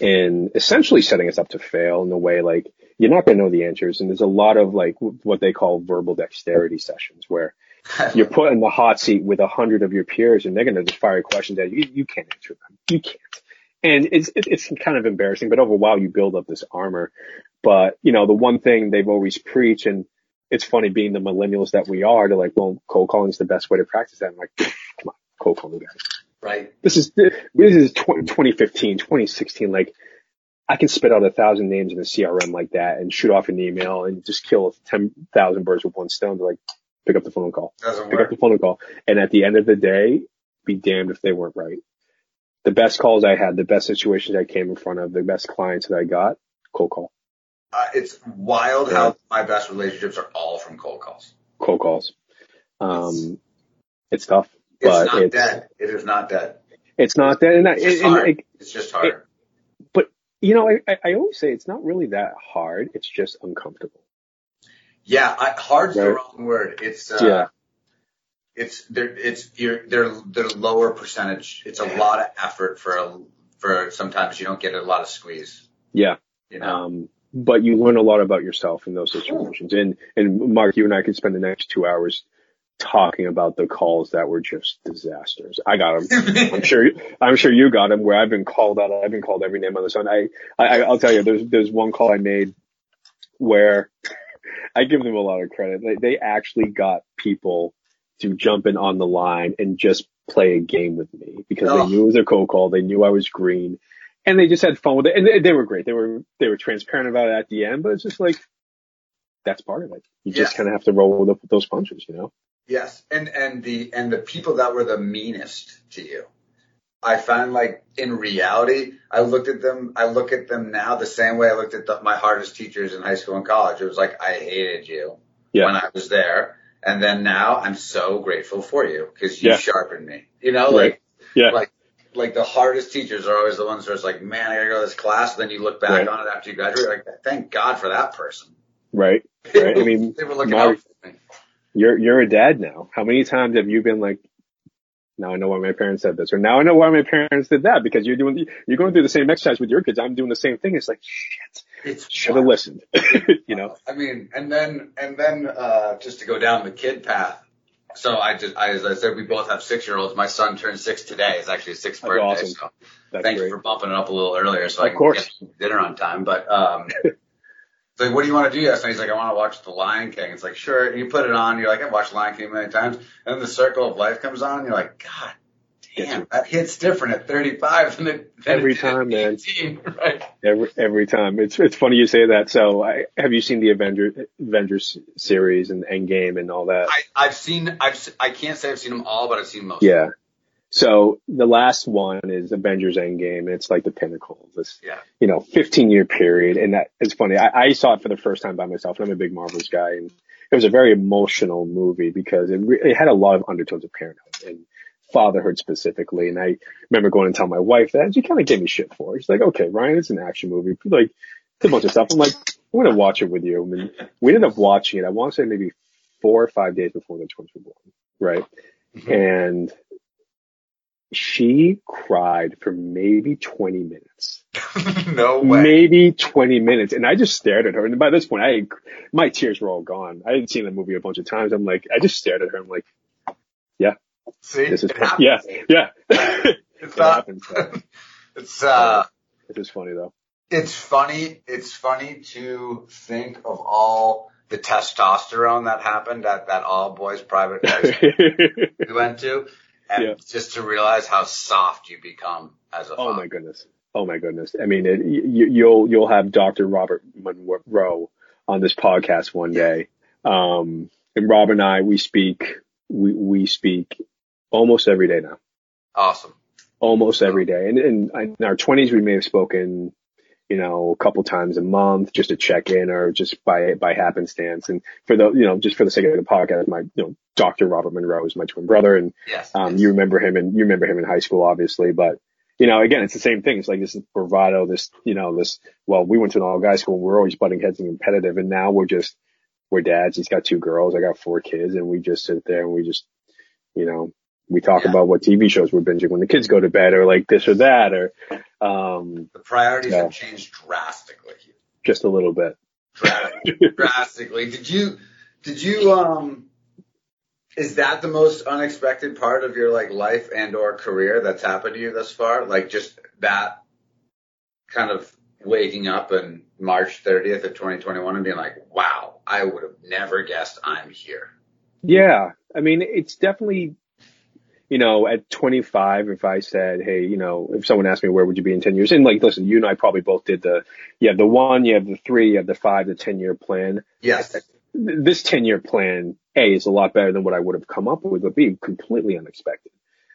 in essentially setting us up to fail in the way like you're not going to know the answers, and there's a lot of like what they call verbal dexterity sessions where you're put in the hot seat with a hundred of your peers, and they're going to just fire questions at you. You can't answer them. You can't. And it's it's kind of embarrassing, but over a while you build up this armor. But you know, the one thing they've always preached, and it's funny being the millennials that we are, they're like, well, cold calling is the best way to practice that. I'm like, come on, cold calling guys. right. This is this is 20, 2015, 2016. Like, I can spit out a thousand names in a CRM like that and shoot off an email and just kill ten thousand birds with one stone. They're like, pick up the phone call Doesn't pick up the phone call. And at the end of the day, be damned if they weren't right. The best calls I had, the best situations I came in front of, the best clients that I got, cold call, Uh, it's wild Yeah. how my best relationships are all from cold calls. cold calls. Um, it's tough, It's but not it's, dead. It is not dead. it's not that. And, I- It's just and- hard. and- It's just hard. You know, I, I- always say it's not really that hard. It's just uncomfortable. yeah, I, hard's the wrong word. It's uh, Yeah. it's they're it's you're they're they're lower percentage. It's a lot of effort for a for sometimes you don't get a lot of squeeze. Yeah. You know. Um, but you learn a lot about yourself in those situations. And, and Mark, you and I could spend the next two hours talking about the calls that were just disasters. I got them. I'm sure, I'm sure you got them where I've been called out. I've been called every name on the sun. I, I, I'll tell you, there's, there's one call I made where I give them a lot of credit. They, they actually got people to jump in on the line and just play a game with me because oh. they knew it was a cold call. They knew I was green and they just had fun with it. And they, they were great. They were, they were transparent about it at the end, but it's just like, that's part of it. You just kind of have to roll with those punches, you know? Yes. And, and the, and the people that were the meanest to you, I found like in reality, I looked at them, I look at them now the same way I looked at the, my hardest teachers in high school and college. It was like, I hated you yeah. when I was there. And then now I'm so grateful for you because you yeah. sharpened me, you know, like, yeah. like, like the hardest teachers are always the ones who are like, man, I gotta go to this class. Then you look back right. on it after you graduate, like, thank God for that person. Right. Right. I mean, they were looking my, out. You're, you're a dad now. How many times have you been like, now I know why my parents said this, or now I know why my parents did that because you're doing, you're going through the same exercise with your kids. I'm doing the same thing. It's like, shit, it's should have listened, you know? I mean, and then, and then, uh, just to go down the kid path. So I just, I, as I said, we both have six year olds. My son turned six today. It's actually his sixth birthday. Awesome. So That's thank great. you for bumping it up a little earlier so of I can course. get dinner on time. But, um, It's like, what do you want to do yesterday? He's like, I want to watch The Lion King. It's like, sure. And you put it on. You're like, I've watched Lion King many times. And then The Circle of Life comes on. And you're like, God damn, that hits different at 35 than it, than every time, man. right. Every, every time. It's, it's funny you say that. So I, have you seen the Avengers, Avengers series and Endgame and all that? I, I've seen, I've, I can't say I've seen them all, but I've seen most. Yeah. So the last one is Avengers Endgame. And it's like the pinnacle of this, yeah. you know, 15 year period. And that is funny. I, I saw it for the first time by myself and I'm a big Marvels guy. And it was a very emotional movie because it, re- it had a lot of undertones of parenthood and fatherhood specifically. And I remember going and telling my wife that she kind of gave me shit for. it. She's like, okay, Ryan, it's an action movie. Like, it's a bunch of stuff. I'm like, I'm going to watch it with you. And we ended up watching it. I want to say maybe four or five days before the twins were born. Right. Mm-hmm. And she cried for maybe 20 minutes. no way. Maybe 20 minutes. And I just stared at her. And by this point, I, my tears were all gone. I had seen the movie a bunch of times. I'm like, I just stared at her. I'm like, yeah. See, this is, yeah, yeah. it's not, happens, it's, uh, it is funny though. It's funny. It's funny to think of all the testosterone that happened at that all boys private we went to and yeah. just to realize how soft you become as a. Oh father. my goodness! Oh my goodness! I mean, it, you, you'll you'll have Dr. Robert Munro on this podcast one day, um, and Rob and I we speak we we speak almost every day now. Awesome. Almost every day, and, and in our twenties we may have spoken you know, a couple times a month just to check in or just by, by happenstance. And for the, you know, just for the sake of the podcast, my, you know, Dr. Robert Munro is my twin brother. And, yes, um, yes. you remember him and you remember him in high school, obviously, but, you know, again, it's the same thing. It's like this bravado, this, you know, this, well, we went to an all guy school and we're always butting heads and competitive. And now we're just, we're dads. He's got two girls. I got four kids and we just sit there and we just, you know, we talk yeah. about what TV shows we're binging when the kids go to bed or like this or that or, um, the priorities yeah. have changed drastically. Just a little bit. drastically. Did you, did you, um, is that the most unexpected part of your like life and or career that's happened to you thus far? Like just that kind of waking up in March 30th of 2021 and being like, wow, I would have never guessed I'm here. Yeah. I mean, it's definitely you know, at 25, if I said, Hey, you know, if someone asked me, where would you be in 10 years? And like, listen, you and I probably both did the, you have the one, you have the three, you have the five, the 10 year plan. Yes. This 10 year plan, A, is a lot better than what I would have come up with, but B, completely unexpected.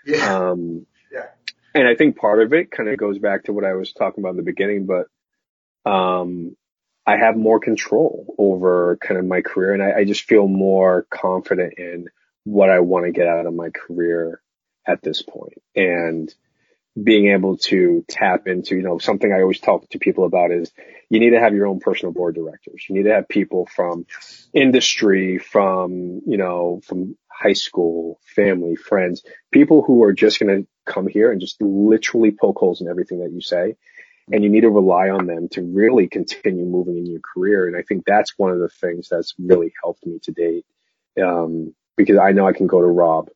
Yeah. Um, yeah. And I think part of it kind of goes back to what I was talking about in the beginning, but, um, I have more control over kind of my career and I, I just feel more confident in what I want to get out of my career at this point and being able to tap into, you know, something I always talk to people about is you need to have your own personal board directors. You need to have people from industry, from, you know, from high school, family, friends, people who are just going to come here and just literally poke holes in everything that you say. And you need to rely on them to really continue moving in your career. And I think that's one of the things that's really helped me to date. Um, because I know I can go to Rob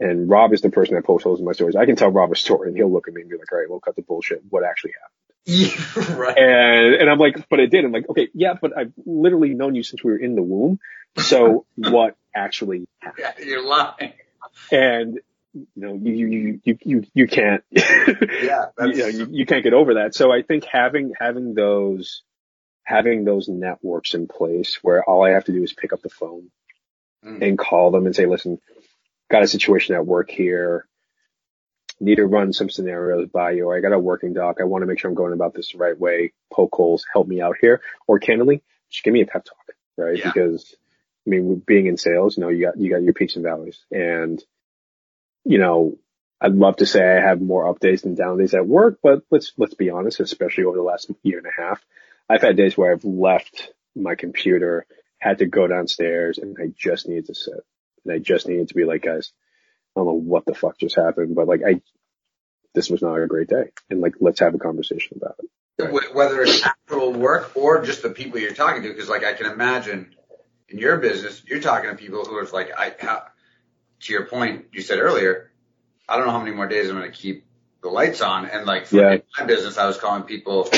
and Rob is the person that posts those in my stories. I can tell Rob a story and he'll look at me and be like, all right, we'll cut the bullshit. What actually happened? Yeah, right. And, and I'm like, but it did. I'm like, okay, yeah, but I've literally known you since we were in the womb. So what actually happened? Yeah, you're lying. And, you know, you, you, you, you, you can't, Yeah, that's you know, you, you can't get over that. So I think having, having those, having those networks in place where all I have to do is pick up the phone Mm. and call them and say, listen, got a situation at work here. Need to run some scenarios by you. I got a working doc. I want to make sure I'm going about this the right way. Poke holes, help me out here. Or candidly, just give me a pep talk, right? Yeah. Because I mean, being in sales, you know, you got, you got your peaks and valleys and, you know, I'd love to say I have more up days than down days at work, but let's, let's be honest, especially over the last year and a half, I've had days where I've left my computer, had to go downstairs and I just needed to sit and I just needed to be like, guys, I don't know what the fuck just happened, but like I, this was not a great day and like, let's have a conversation about it. Wh- whether it's actual work or just the people you're talking to, because like I can imagine in your business, you're talking to people who are like, I, how, to your point, you said earlier, I don't know how many more days I'm going to keep the lights on. And like for Yeah. my business, I was calling people,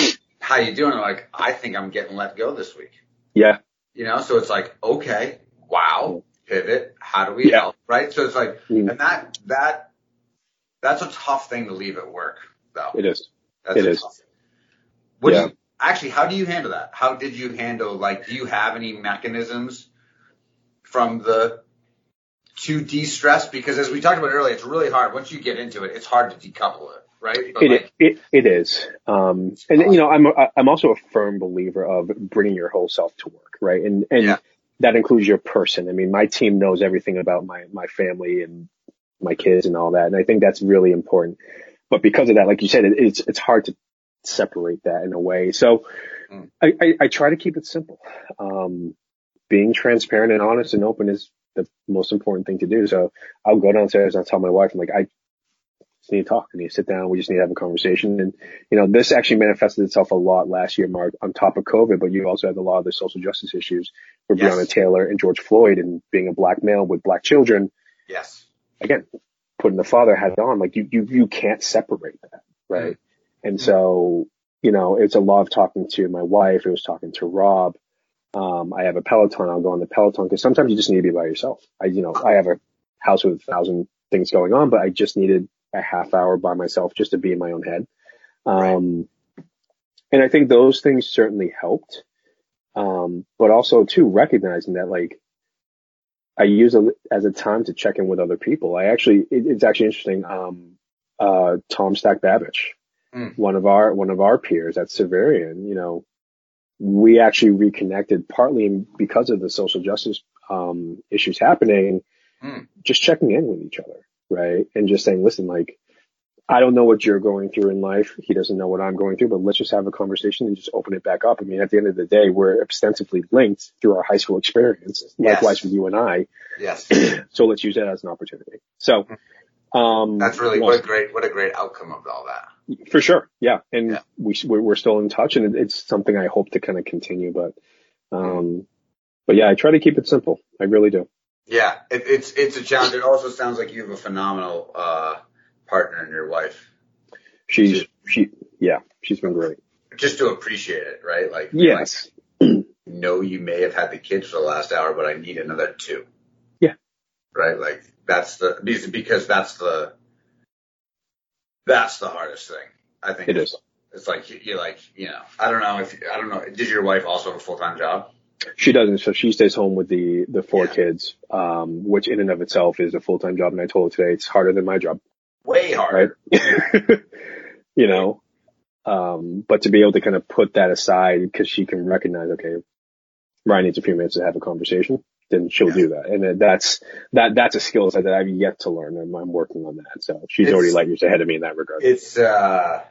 how you doing? They're like, I think I'm getting let go this week. Yeah. You know, so it's like, okay, wow, pivot. How do we Yeah. help? Right. So it's like, Mm. and that, that, that's a tough thing to leave at work though. It is. That's It tough- What Yeah. do you, actually, how do you handle that? How did you handle, like, do you have any mechanisms from the, to de-stress? Because as we talked about earlier, it's really hard. Once you get into it, it's hard to decouple it, right? But It, like, it, it is. Um, and you know, I'm, a- I'm also a firm believer of bringing your whole self to work, right? And, and Yeah. That includes your person. I mean, my team knows everything about my, my family and my kids and all that. And I think that's really important. But because of that, like you said, it, it's, it's hard to separate that in a way. So Mm. I, I, I try to keep it simple. Um, being transparent and honest and open is the most important thing to do. So I'll go downstairs and I'll tell my wife, I'm like, I need to talk. I need to sit down. We just need to have a conversation. And, you know, this actually manifested itself a lot last year, Mark, on top of COVID, but you also had a lot of the social justice issues with Yes. Breonna Taylor and George Floyd and being a black male with black children. yes. Again, putting the father hat on, like you, you, you can't separate that, right? And so, you know, it's a lot of talking to my wife. It was talking to Rob. Um, I have a Peloton. I'll go on the Peloton because sometimes you just need to be by yourself. I, you know, I have a house with a thousand things going on, but I just needed a half hour by myself just to be in my own head. Um, and I think those things certainly helped. Um, but also too recognizing that like I use it as a time to check in with other people. I actually, it, it's actually interesting. Um, uh, Tom Stack Babbage, Mm. one of our, one of our peers at Xaverian, you know, we actually reconnected partly because of the social justice, um, issues happening, Mm. just checking in with each other, right? And just saying, listen, like, I don't know what you're going through in life. He doesn't know what I'm going through, but let's just have a conversation and just open it back up. I mean, at the end of the day, we're extensively linked through our high school experience. Yes. Likewise with you and I. Yes. So let's use that as an opportunity. So, um, That's really, what a great, what a great outcome of all that. for sure. Yeah. And Yeah. we, we're, we're still in touch and it's something I hope to kind of continue, but, um, but yeah, I try to keep it simple. I really do. Yeah. It, it's, it's a challenge. It also sounds like you have a phenomenal, uh, partner in your wife. She's, she, yeah, she's been great. Just to appreciate it, right? Like, Yes. like, know you may have had the kids for the last hour, but I need another two. Yeah. Right? Like that's the because- because that's the that's the hardest thing. I think It is. It's like you- you're like you know I don't know if I don't know. Did your wife also have a full time job? She doesn't. So she stays home with the, the four Yeah. kids, um, which in and of itself is a full-time job. And I told her today it's harder than my job, Way right? harder. you know, um, but to be able to kind of put that aside because she can recognize, okay, Ryan needs a few minutes to have a conversation, then she'll Yeah. do that. And that's, that, that's a skill set that I've yet to learn and I'm working on that. So she's It's- already light years ahead of me in that regard. It's uh,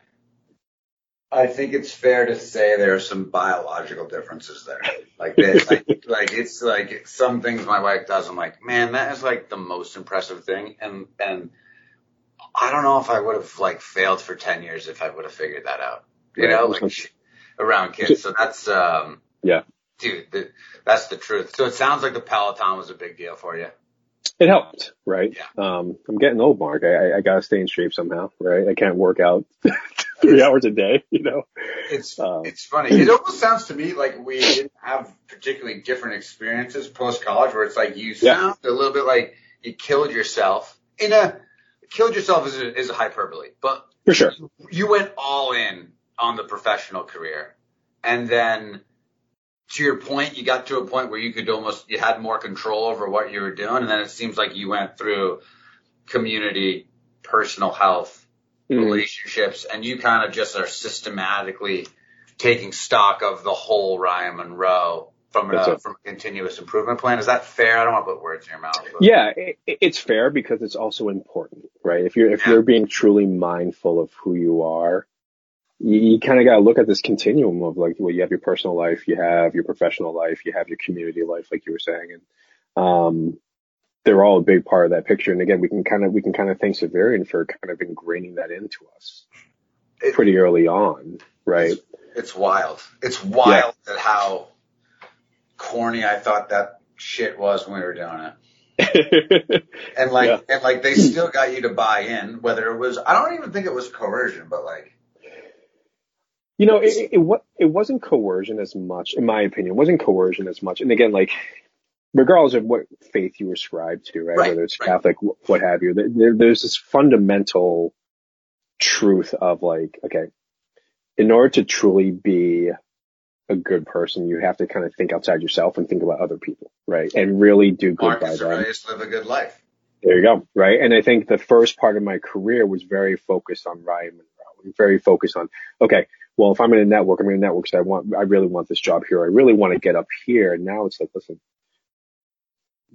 I think it's fair to say there are some biological differences there. Like this, like, like it's like some things my wife does. I'm like, man, that is like the most impressive thing, and and I don't know if I would have like failed for ten years if I would have figured that out. You know, like around kids. So that's um, Yeah. dude, the, that's the truth. So it sounds like the Peloton was a big deal for you. it helped, right? Yeah. Um, I'm getting old, Mark. I, I gotta stay in shape somehow, right? I can't work out three hours a day, you know? It's, um, it's funny. It almost sounds to me like we didn't have particularly different experiences post college where it's like you sound yeah. a little bit like you killed yourself in a, killed yourself is a, is a hyperbole, but for sure. You went all in on the professional career and then to your point, you got to a point where you could almost, you had more control over what you were doing. And then it seems like you went through community, personal health, mm. relationships, and you kind of just are systematically taking stock of the whole Ryan Munro from a, from a continuous improvement plan. Is that fair? I don't want to put words in your mouth. But. Yeah, it, it's fair because it's also important, right? If you're, if yeah. you're being truly mindful of who you are, you, you kind of got to look at this continuum of like, well, you have your personal life, you have your professional life, you have your community life, like you were saying, and um, they're all a big part of that picture. And again, we can kind of we can kind of thank Xaverian for kind of ingraining that into us it, pretty early on, right? It's, it's wild. It's wild yeah. at how corny I thought that shit was when we were doing it. and like, yeah. and like, they still got you to buy in, whether it was, I don't even think it was coercion, but like, you know, it, it, it wasn't coercion as much, in my opinion. It wasn't coercion as much. And again, like, regardless of what faith you ascribe to, right? right Whether it's right. Catholic, what have you, there, there's this fundamental truth of like, okay, in order to truly be a good person, you have to kind of think outside yourself and think about other people, right? And really do good Marcus by them. live a good life. There you go, right? And I think the first part of my career was very focused on Ryan Munro, very focused on, okay, well, if I'm in a network, I'm in a network, so I want, I really want this job here. I really want to get up here. And now it's like, listen,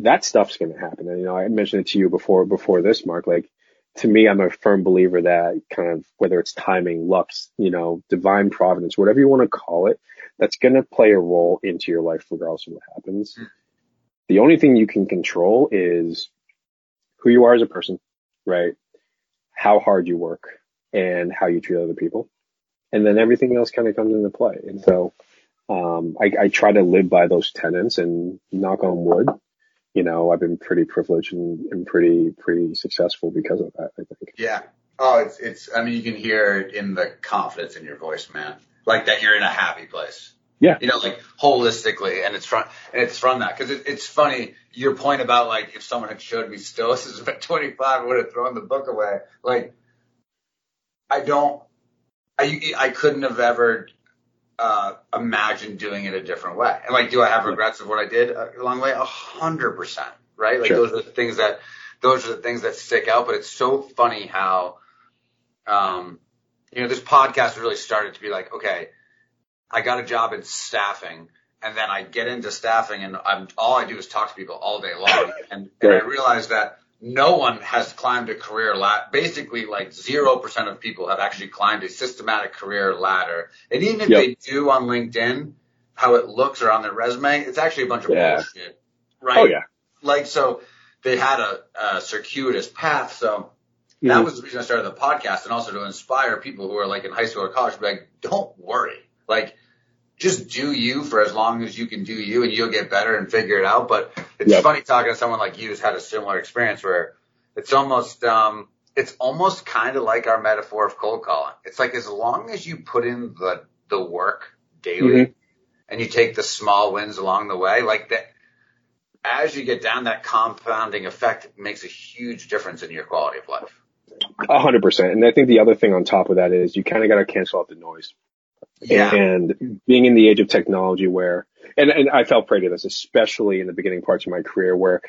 that stuff's going to happen. And, you know, I mentioned it to you before, before this, Mark, like to me, I'm a firm believer that kind of whether it's timing, luck, you know, divine providence, whatever you want to call it, that's going to play a role into your life regardless of what happens. The only thing you can control is who you are as a person, right? How hard you work and how you treat other people and then everything else kind of comes into play. And so, um, I, I try to live by those tenets and knock on wood. You know, I've been pretty privileged and, and pretty, pretty successful because of that, I think. Yeah. Oh, it's, it's, I mean, you can hear it in the confidence in your voice, man. Like that you're in a happy place. Yeah. You know, like holistically, and it's from, and it's from that. Cause it, it's funny, your point about like, if someone had showed me stoicism at 25, I would have thrown the book away. Like, I don't, I, I couldn't have ever uh, imagined doing it a different way. And like, do I have regrets of what I did along the way? A hundred percent, right? Like sure. those are the things that, those are the things that stick out. But it's so funny how, um, you know, this podcast really started to be like, okay, I got a job in staffing and then I get into staffing and I'm, all I do is talk to people all day long. And, and I realized that no one has climbed a career ladder. Basically, like 0% of people have actually climbed a systematic career ladder. And even if yep. they do on LinkedIn, how it looks or on their resume, it's actually a bunch of yeah. bullshit. Right? Oh, yeah. Like, so they had a, a circuitous path. So mm-hmm. that was the reason I started the podcast and also to inspire people who are like in high school or college to be like, don't worry. Like, just do you for as long as you can do you and you'll get better and figure it out. But it's yep. funny talking to someone like you who's had a similar experience where it's almost, um, it's almost kind of like our metaphor of cold calling. It's like as long as you put in the, the work daily mm-hmm. and you take the small wins along the way, like that, as you get down, that compounding effect makes a huge difference in your quality of life. A hundred percent. And I think the other thing on top of that is you kind of got to cancel out the noise. Yeah. And being in the age of technology where, and, and I felt prey to this, especially in the beginning parts of my career where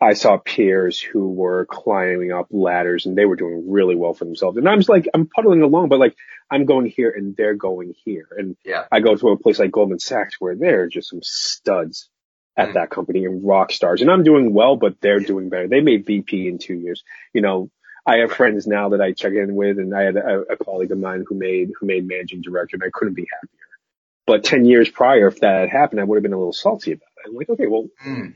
I saw peers who were climbing up ladders and they were doing really well for themselves. And I'm just like, I'm puddling along, but like I'm going here and they're going here. And yeah. I go to a place like Goldman Sachs where they're just some studs at mm. that company and rock stars. And I'm doing well, but they're doing better. They made VP in two years. You know, I have friends now that I check in with, and I had a, a colleague of mine who made who made managing director, and I couldn't be happier. But ten years prior, if that had happened, I would have been a little salty about it. I'm like, okay, well, mm.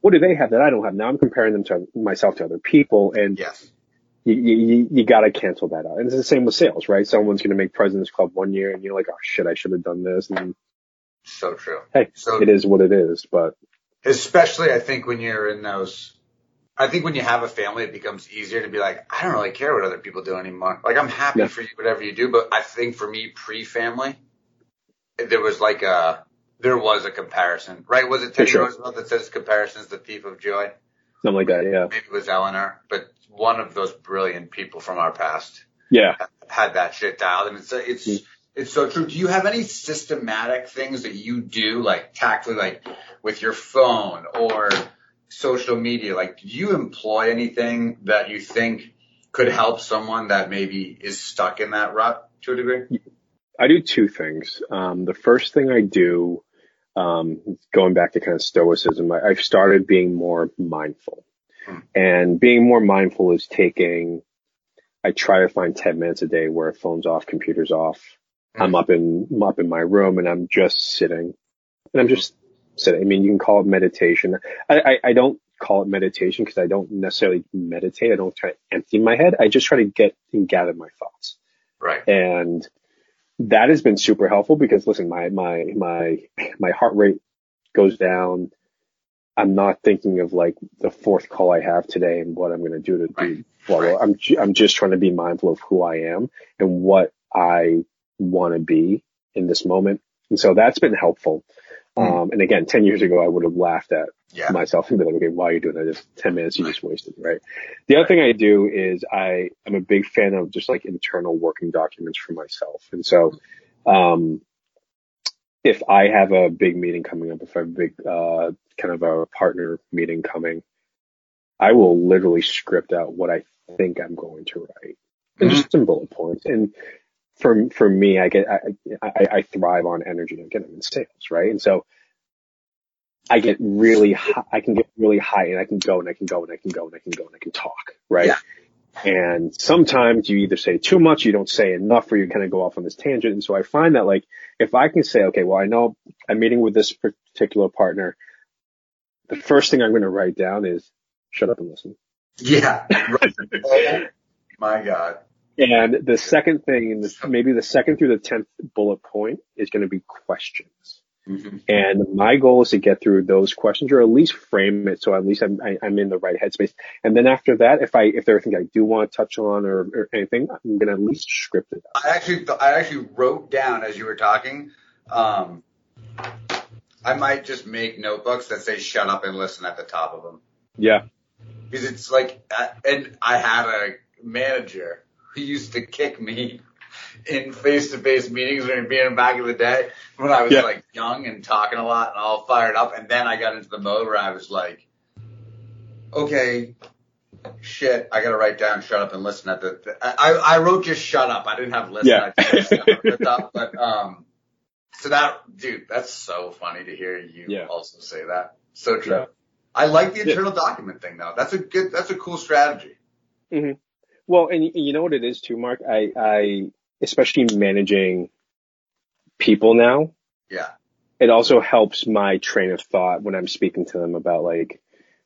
what do they have that I don't have? Now I'm comparing them to myself to other people, and yes. you you, you got to cancel that out. And it's the same with sales, right? Someone's going to make President's Club one year, and you're like, oh shit, I should have done this. And so true. Hey, so it is what it is. But especially, I think when you're in those I think when you have a family, it becomes easier to be like, I don't really care what other people do anymore. Like I'm happy Yeah. for you, whatever you do. But I think for me, pre-family, there was like a, there was a comparison, right? Was it Teddy sure. Roosevelt that says comparison is the thief of joy? Something like that. Yeah. Maybe it was Eleanor, but one of those brilliant people from our past Yeah. had that shit dialed, and it's it's Mm. it's so true. Do you have any systematic things that you do, like tactfully, like with your phone or social media? Like, do you employ anything that you think could help someone that maybe is stuck in that rut to a degree? I do two things. Um, the first thing I do, um, going back to kind of stoicism, I, I've started being more mindful. Hmm. And being more mindful is taking, I try to find 10 minutes a day where phone's off, computer's off. Hmm. I'm up in, I'm up in my room and I'm just sitting and I'm just sitting. I mean, you can call it meditation. I, I, I don't call it meditation because I don't necessarily meditate. I don't try to empty my head. I just try to get and gather my thoughts Right. and that has been super helpful because listen, my my my my heart rate goes down. I'm not thinking of like the fourth call I have today and what I'm going to do to do. Right. Blah, blah. Right. I'm I'm just trying to be mindful of who I am and what I want to be in this moment, and so that's been helpful. Mm. Um, and again, ten years ago, I would have laughed at Yeah. myself and be like, okay, why are you doing that? Just 10 minutes you just wasted, right? The other thing I do is I am a big fan of just like internal working documents for myself. And so, um, if I have a big meeting coming up, if I have a big, uh, kind of a partner meeting coming, I will literally script out what I think I'm going to write and just some bullet points. And for, for me, I get, I, I, I thrive on energy. Again, I'm in sales, right? And so I get really high, I can get really high and I can go and I can go and I can go and I can go and I can talk, right? Yeah. And sometimes you either say too much, you don't say enough, or you kind of go off on this tangent. And so I find that like, if I can say, okay, well, I know I'm meeting with this particular partner. The first thing I'm going to write down is shut up and listen. Yeah. Right. oh my God. And the second thing, maybe the second through the tenth bullet point is going to be questions. hmm And my goal is to get through those questions or at least frame it so at least I'm, I, I'm in the right headspace. And then after that, if I, if there are things I do want to touch on or, or anything, I'm going to at least script it out. I actually, th- I actually wrote down as you were talking. Um, I might just make notebooks that say "shut up and listen" at the top of them Yeah. because it's like, uh, and I had a manager who used to kick me in face-to-face meetings when being back in the day when I was Yeah. like young and talking a lot and all fired up, and then I got into the mode where I was like, okay. Shit, I gotta write down "shut up and listen" at the. the I I wrote just "shut up." I didn't have listen. Yeah. I just shut up at the top, but um, so that dude, that's so funny to hear you Yeah. also say that. So true. Yeah. I like the internal document thing though. That's a good. That's a cool strategy. Well, and you know what it is too, Mark? I, I, especially managing people now, Yeah. it also helps my train of thought when I'm speaking to them about like,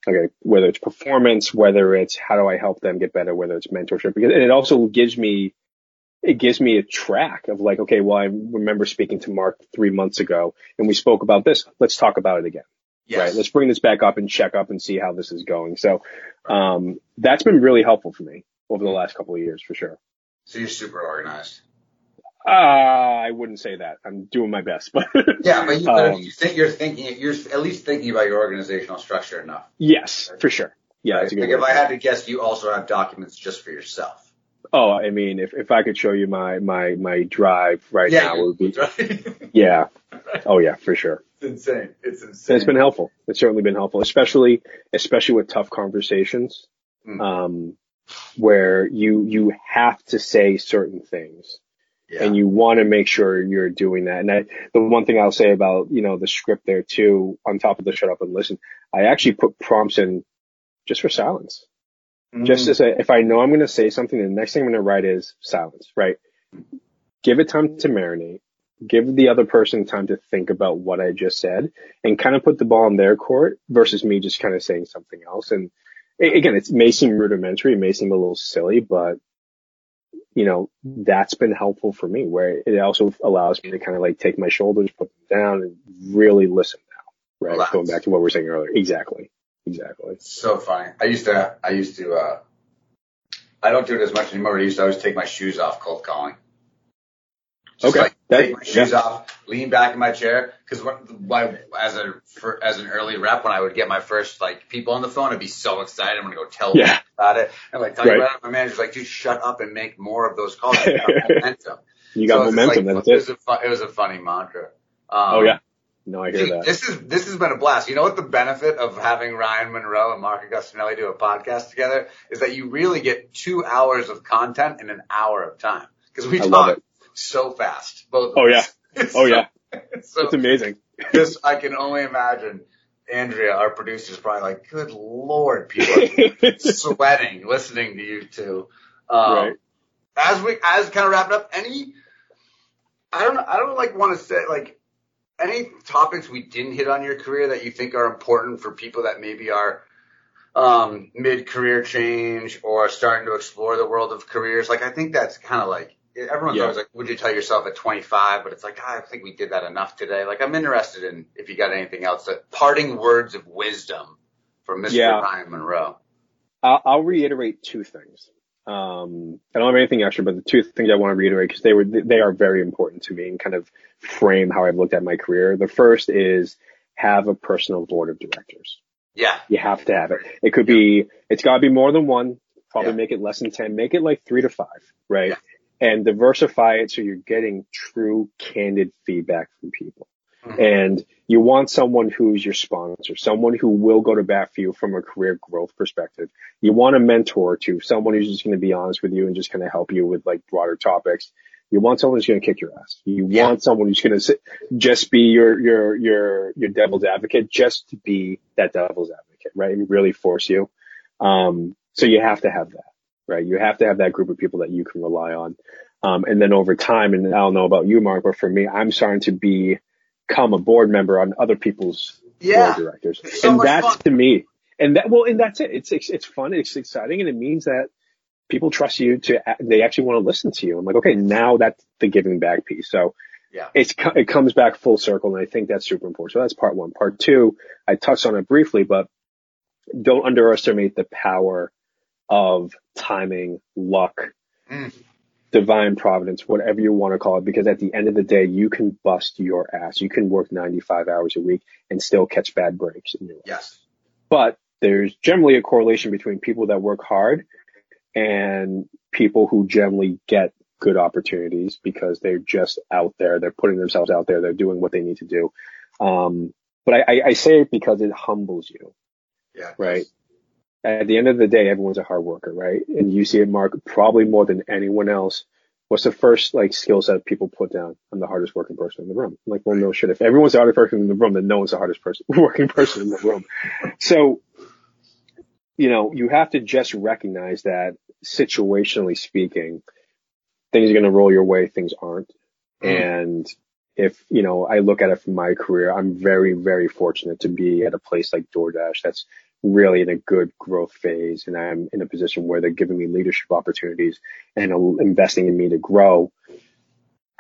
okay, whether it's performance, whether it's how do I help them get better, whether it's mentorship, because, and it also gives me, it gives me a track of like, okay, well, I remember speaking to Mark three months ago and we spoke about this. Let's talk about it again. Yes. Right. Let's bring this back up and check up and see how this is going. So, um, that's been really helpful for me over the last couple of years for sure. so you're super organized. Uh, I wouldn't say that. I'm doing my best, but Yeah, but you, but Um, you think you're thinking, you're at least thinking about your organizational structure enough. yes, for sure. Yeah, right? that's a good Like if I had to guess, you also have documents just for yourself. Oh, I mean, if, if I could show you my, my, my drive right now, it would be, right? yeah. Oh yeah, for sure. it's insane. It's And insane. it's been helpful. It's certainly been helpful, especially, especially with tough conversations, Mm. um, where you, you have to say certain things yeah. and you want to make sure you're doing that. And I, the one thing I'll say about, you know, the script there too, on top of the shut up and listen, I actually put prompts in just for silence. Mm. Just as say, if I know I'm going to say something, the next thing I'm going to write is silence, right? Give it time to marinate. Give the other person time to think about what I just said and kind of put the ball in their court versus me just kind of saying something else. And a- again, it may seem rudimentary, it may seem a little silly, but you know, that's been helpful for me where it also allows me to kind of like take my shoulders, put them down and really listen now, right? Relax. Going back to what we were saying earlier. Exactly. exactly. So funny. I used to, I used to, uh, I don't do it as much anymore. I used to always take my shoes off cold calling. Just Okay. Like, take my shoes yeah. off, lean back in my chair. Cause when, why, as a, for, as an early rep, when I would get my first like people on the phone, I'd be so excited. I'm to go tell Yeah. them about it. And like, tell you Right. about it. My manager's like, dude, shut up and make more of those calls. You got momentum. You got So momentum. like- that's it it. was a fu- it was a funny mantra. Um, oh yeah. No, I hear Dude, that. this is this has been a blast. You know what the benefit of having Ryan Munro and Mark Augustinelli do a podcast together is that you really get two hours of content in an hour of time because we I love talk it. So fast. Both. Oh. It's Oh yeah. So It's amazing. this I can only imagine. Andrea, our producer, is probably like, "Good lord, people are sweating listening to you two." Um, Right. As we as kind of wrapping up, any I don't I don't like want to say like any topics we didn't hit on your career that you think are important for people that maybe are um, mid career change or starting to explore the world of careers. Like I think that's kind of like everyone's Yeah. always like, "Would you tell yourself at 25?" But it's like "Ah, I think we did that enough today. Like I'm interested in if you got anything else. That parting words of wisdom from Mr. Yeah. Ryan Munro. I'll, I'll reiterate two things. Um, I don't have anything extra, but the two things I want to reiterate because they were they are very important to me and kind of frame how I've looked at my career. The first is have a personal board of directors. Yeah, You have to have it. It could be, it's got to be more than one. Probably Yeah. make it less than 10. Make it like three to five, right? And diversify it so you're getting true, candid feedback from people. Mhm. And you want someone who's your sponsor, someone who will go to bat for you from a career growth perspective. You want a mentor to someone who's just going to be honest with you and just kind of help you with like broader topics. You want someone who's going to kick your ass. You Yeah. want someone who's going to just be your, your, your, your devil's advocate, just to be that devil's advocate, right? And really force you. Um, so you have to have that, right? You have to have that group of people that you can rely on. Um, and then over time, and I don't know about you, Mark, but for me, I'm starting to be, become a board member on other people's yeah. board directors. So and that's fun. to me, and that, well, and that's it. It's, it's, it's fun. It's exciting. And it means that people trust you to, they actually want to listen to you. I'm like, okay, now that's the giving back piece. So Yeah. it's, it comes back full circle. And I think that's super important. So that's part one. Part two, I touched on it briefly, but don't underestimate the power of timing, luck, Mm. divine providence, whatever you want to call it, because at the end of the day, you can bust your ass. You can work 95 hours a week and still catch bad breaks in your life. Yes. But there's generally a correlation between people that work hard and people who generally get good opportunities because they're just out there. They're putting themselves out there. They're doing what they need to do. Um, but I, I, I say it because it humbles you, Yeah. right? At the end of the day, everyone's a hard worker, right? And you see it, Mark, probably more than anyone else. What's the first like skill set people put down? I'm the hardest working person in the room. I'm like, well, no shit. If everyone's the hardest person in the room, then no one's the hardest person working person in the room. So, you know, you have to just recognize that situationally speaking, things are going to roll your way, things aren't. Mm-hmm. And if, you know, I look at it from my career, I'm very, very fortunate to be at a place like DoorDash that's really in a good growth phase. And I'm in a position where they're giving me leadership opportunities and investing in me to grow.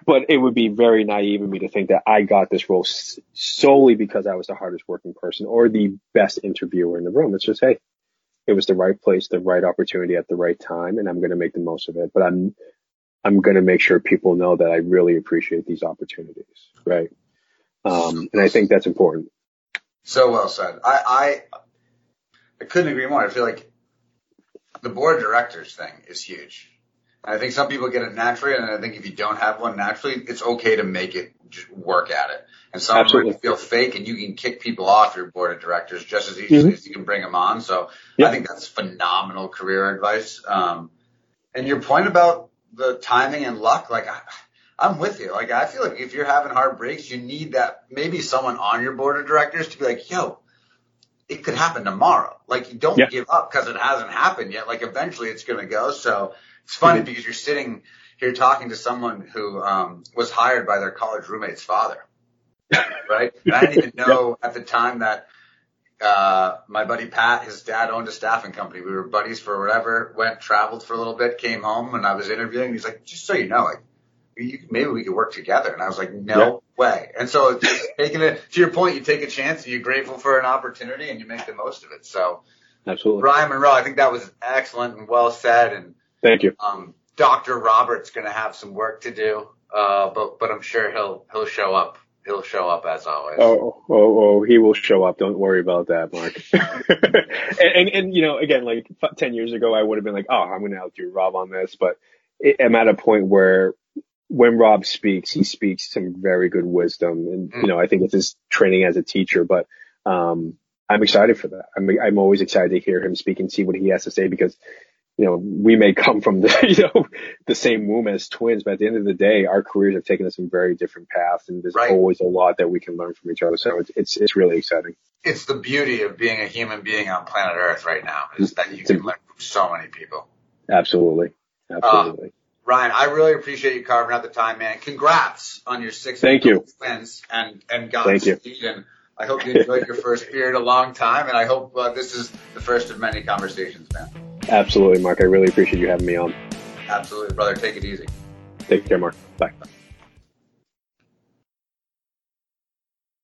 But it would be very naive of me to think that I got this role solely because I was the hardest working person or the best interviewer in the room. It's just, hey, it was the right place, the right opportunity at the right time, and I'm going to make the most of it. But I'm, I'm going to make sure people know that I really appreciate these opportunities, right? Um, and I think that's important. So well said. I, I I couldn't agree more. I feel like the board of directors thing is huge. And I think some people get it naturally, and I think if you don't have one naturally, it's okay to make it work at it. And some Absolutely. might feel fake, and you can kick people off your board of directors just as easily Mhm. as you can bring them on. So Yeah. I think that's phenomenal career advice. Um, and your point about the timing and luck, like I, I'm with you. Like I feel like if you're having hard breaks, you need that maybe someone on your board of directors to be like, yo, it could happen tomorrow. Like you don't Yeah. give up because it hasn't happened yet. Like eventually it's going to go. So it's funny Mhm. because you're sitting here talking to someone who um, was hired by their college roommate's father, right? And I didn't even know at the time that uh, my buddy Pat, his dad owned a staffing company. We were buddies for whatever. Went traveled for a little bit, came home, and I was interviewing. He's like, just so you know, like maybe we could work together. And I was like, no yeah. way. And so taking it to your point, you take a chance and you're grateful for an opportunity and you make the most of it. So absolutely. Ryan Munro, I think that was excellent and well said. And thank you. Um, Dr. Robert's going to have some work to do. Uh, but, but I'm sure he'll, he'll show up. He'll show up as always. Oh, oh, oh, he will show up. Don't worry about that, Mark. and, and, and, you know, again, like 10 years ago, I would have been like, oh, I'm going to outdo Rob on this. But I'm at a point where when Rob speaks, he speaks some very good wisdom. And, you know, I think it's his training as a teacher, but, um, I'm excited for that. I'm, I'm always excited to hear him speak and see what he has to say because you know, we may come from the, you know, the same womb as twins, but at the end of the day, our careers have taken us in very different paths and there's right. always a lot that we can learn from each other. So it's, it's, it's really exciting. It's the beauty of being a human being on planet Earth right now is that you can learn from so many people. Absolutely. Absolutely. Ryan, I really appreciate you carving out the time, man. Congrats on your six Thank you. wins and, and Godspeed. Thank you. And I hope you enjoyed your first beer in a long time. And I hope uh, this is the first of many conversations, man. Absolutely, Mark. I really appreciate you having me on. Absolutely, brother. Take it easy. Take care, Mark. Bye. Bye.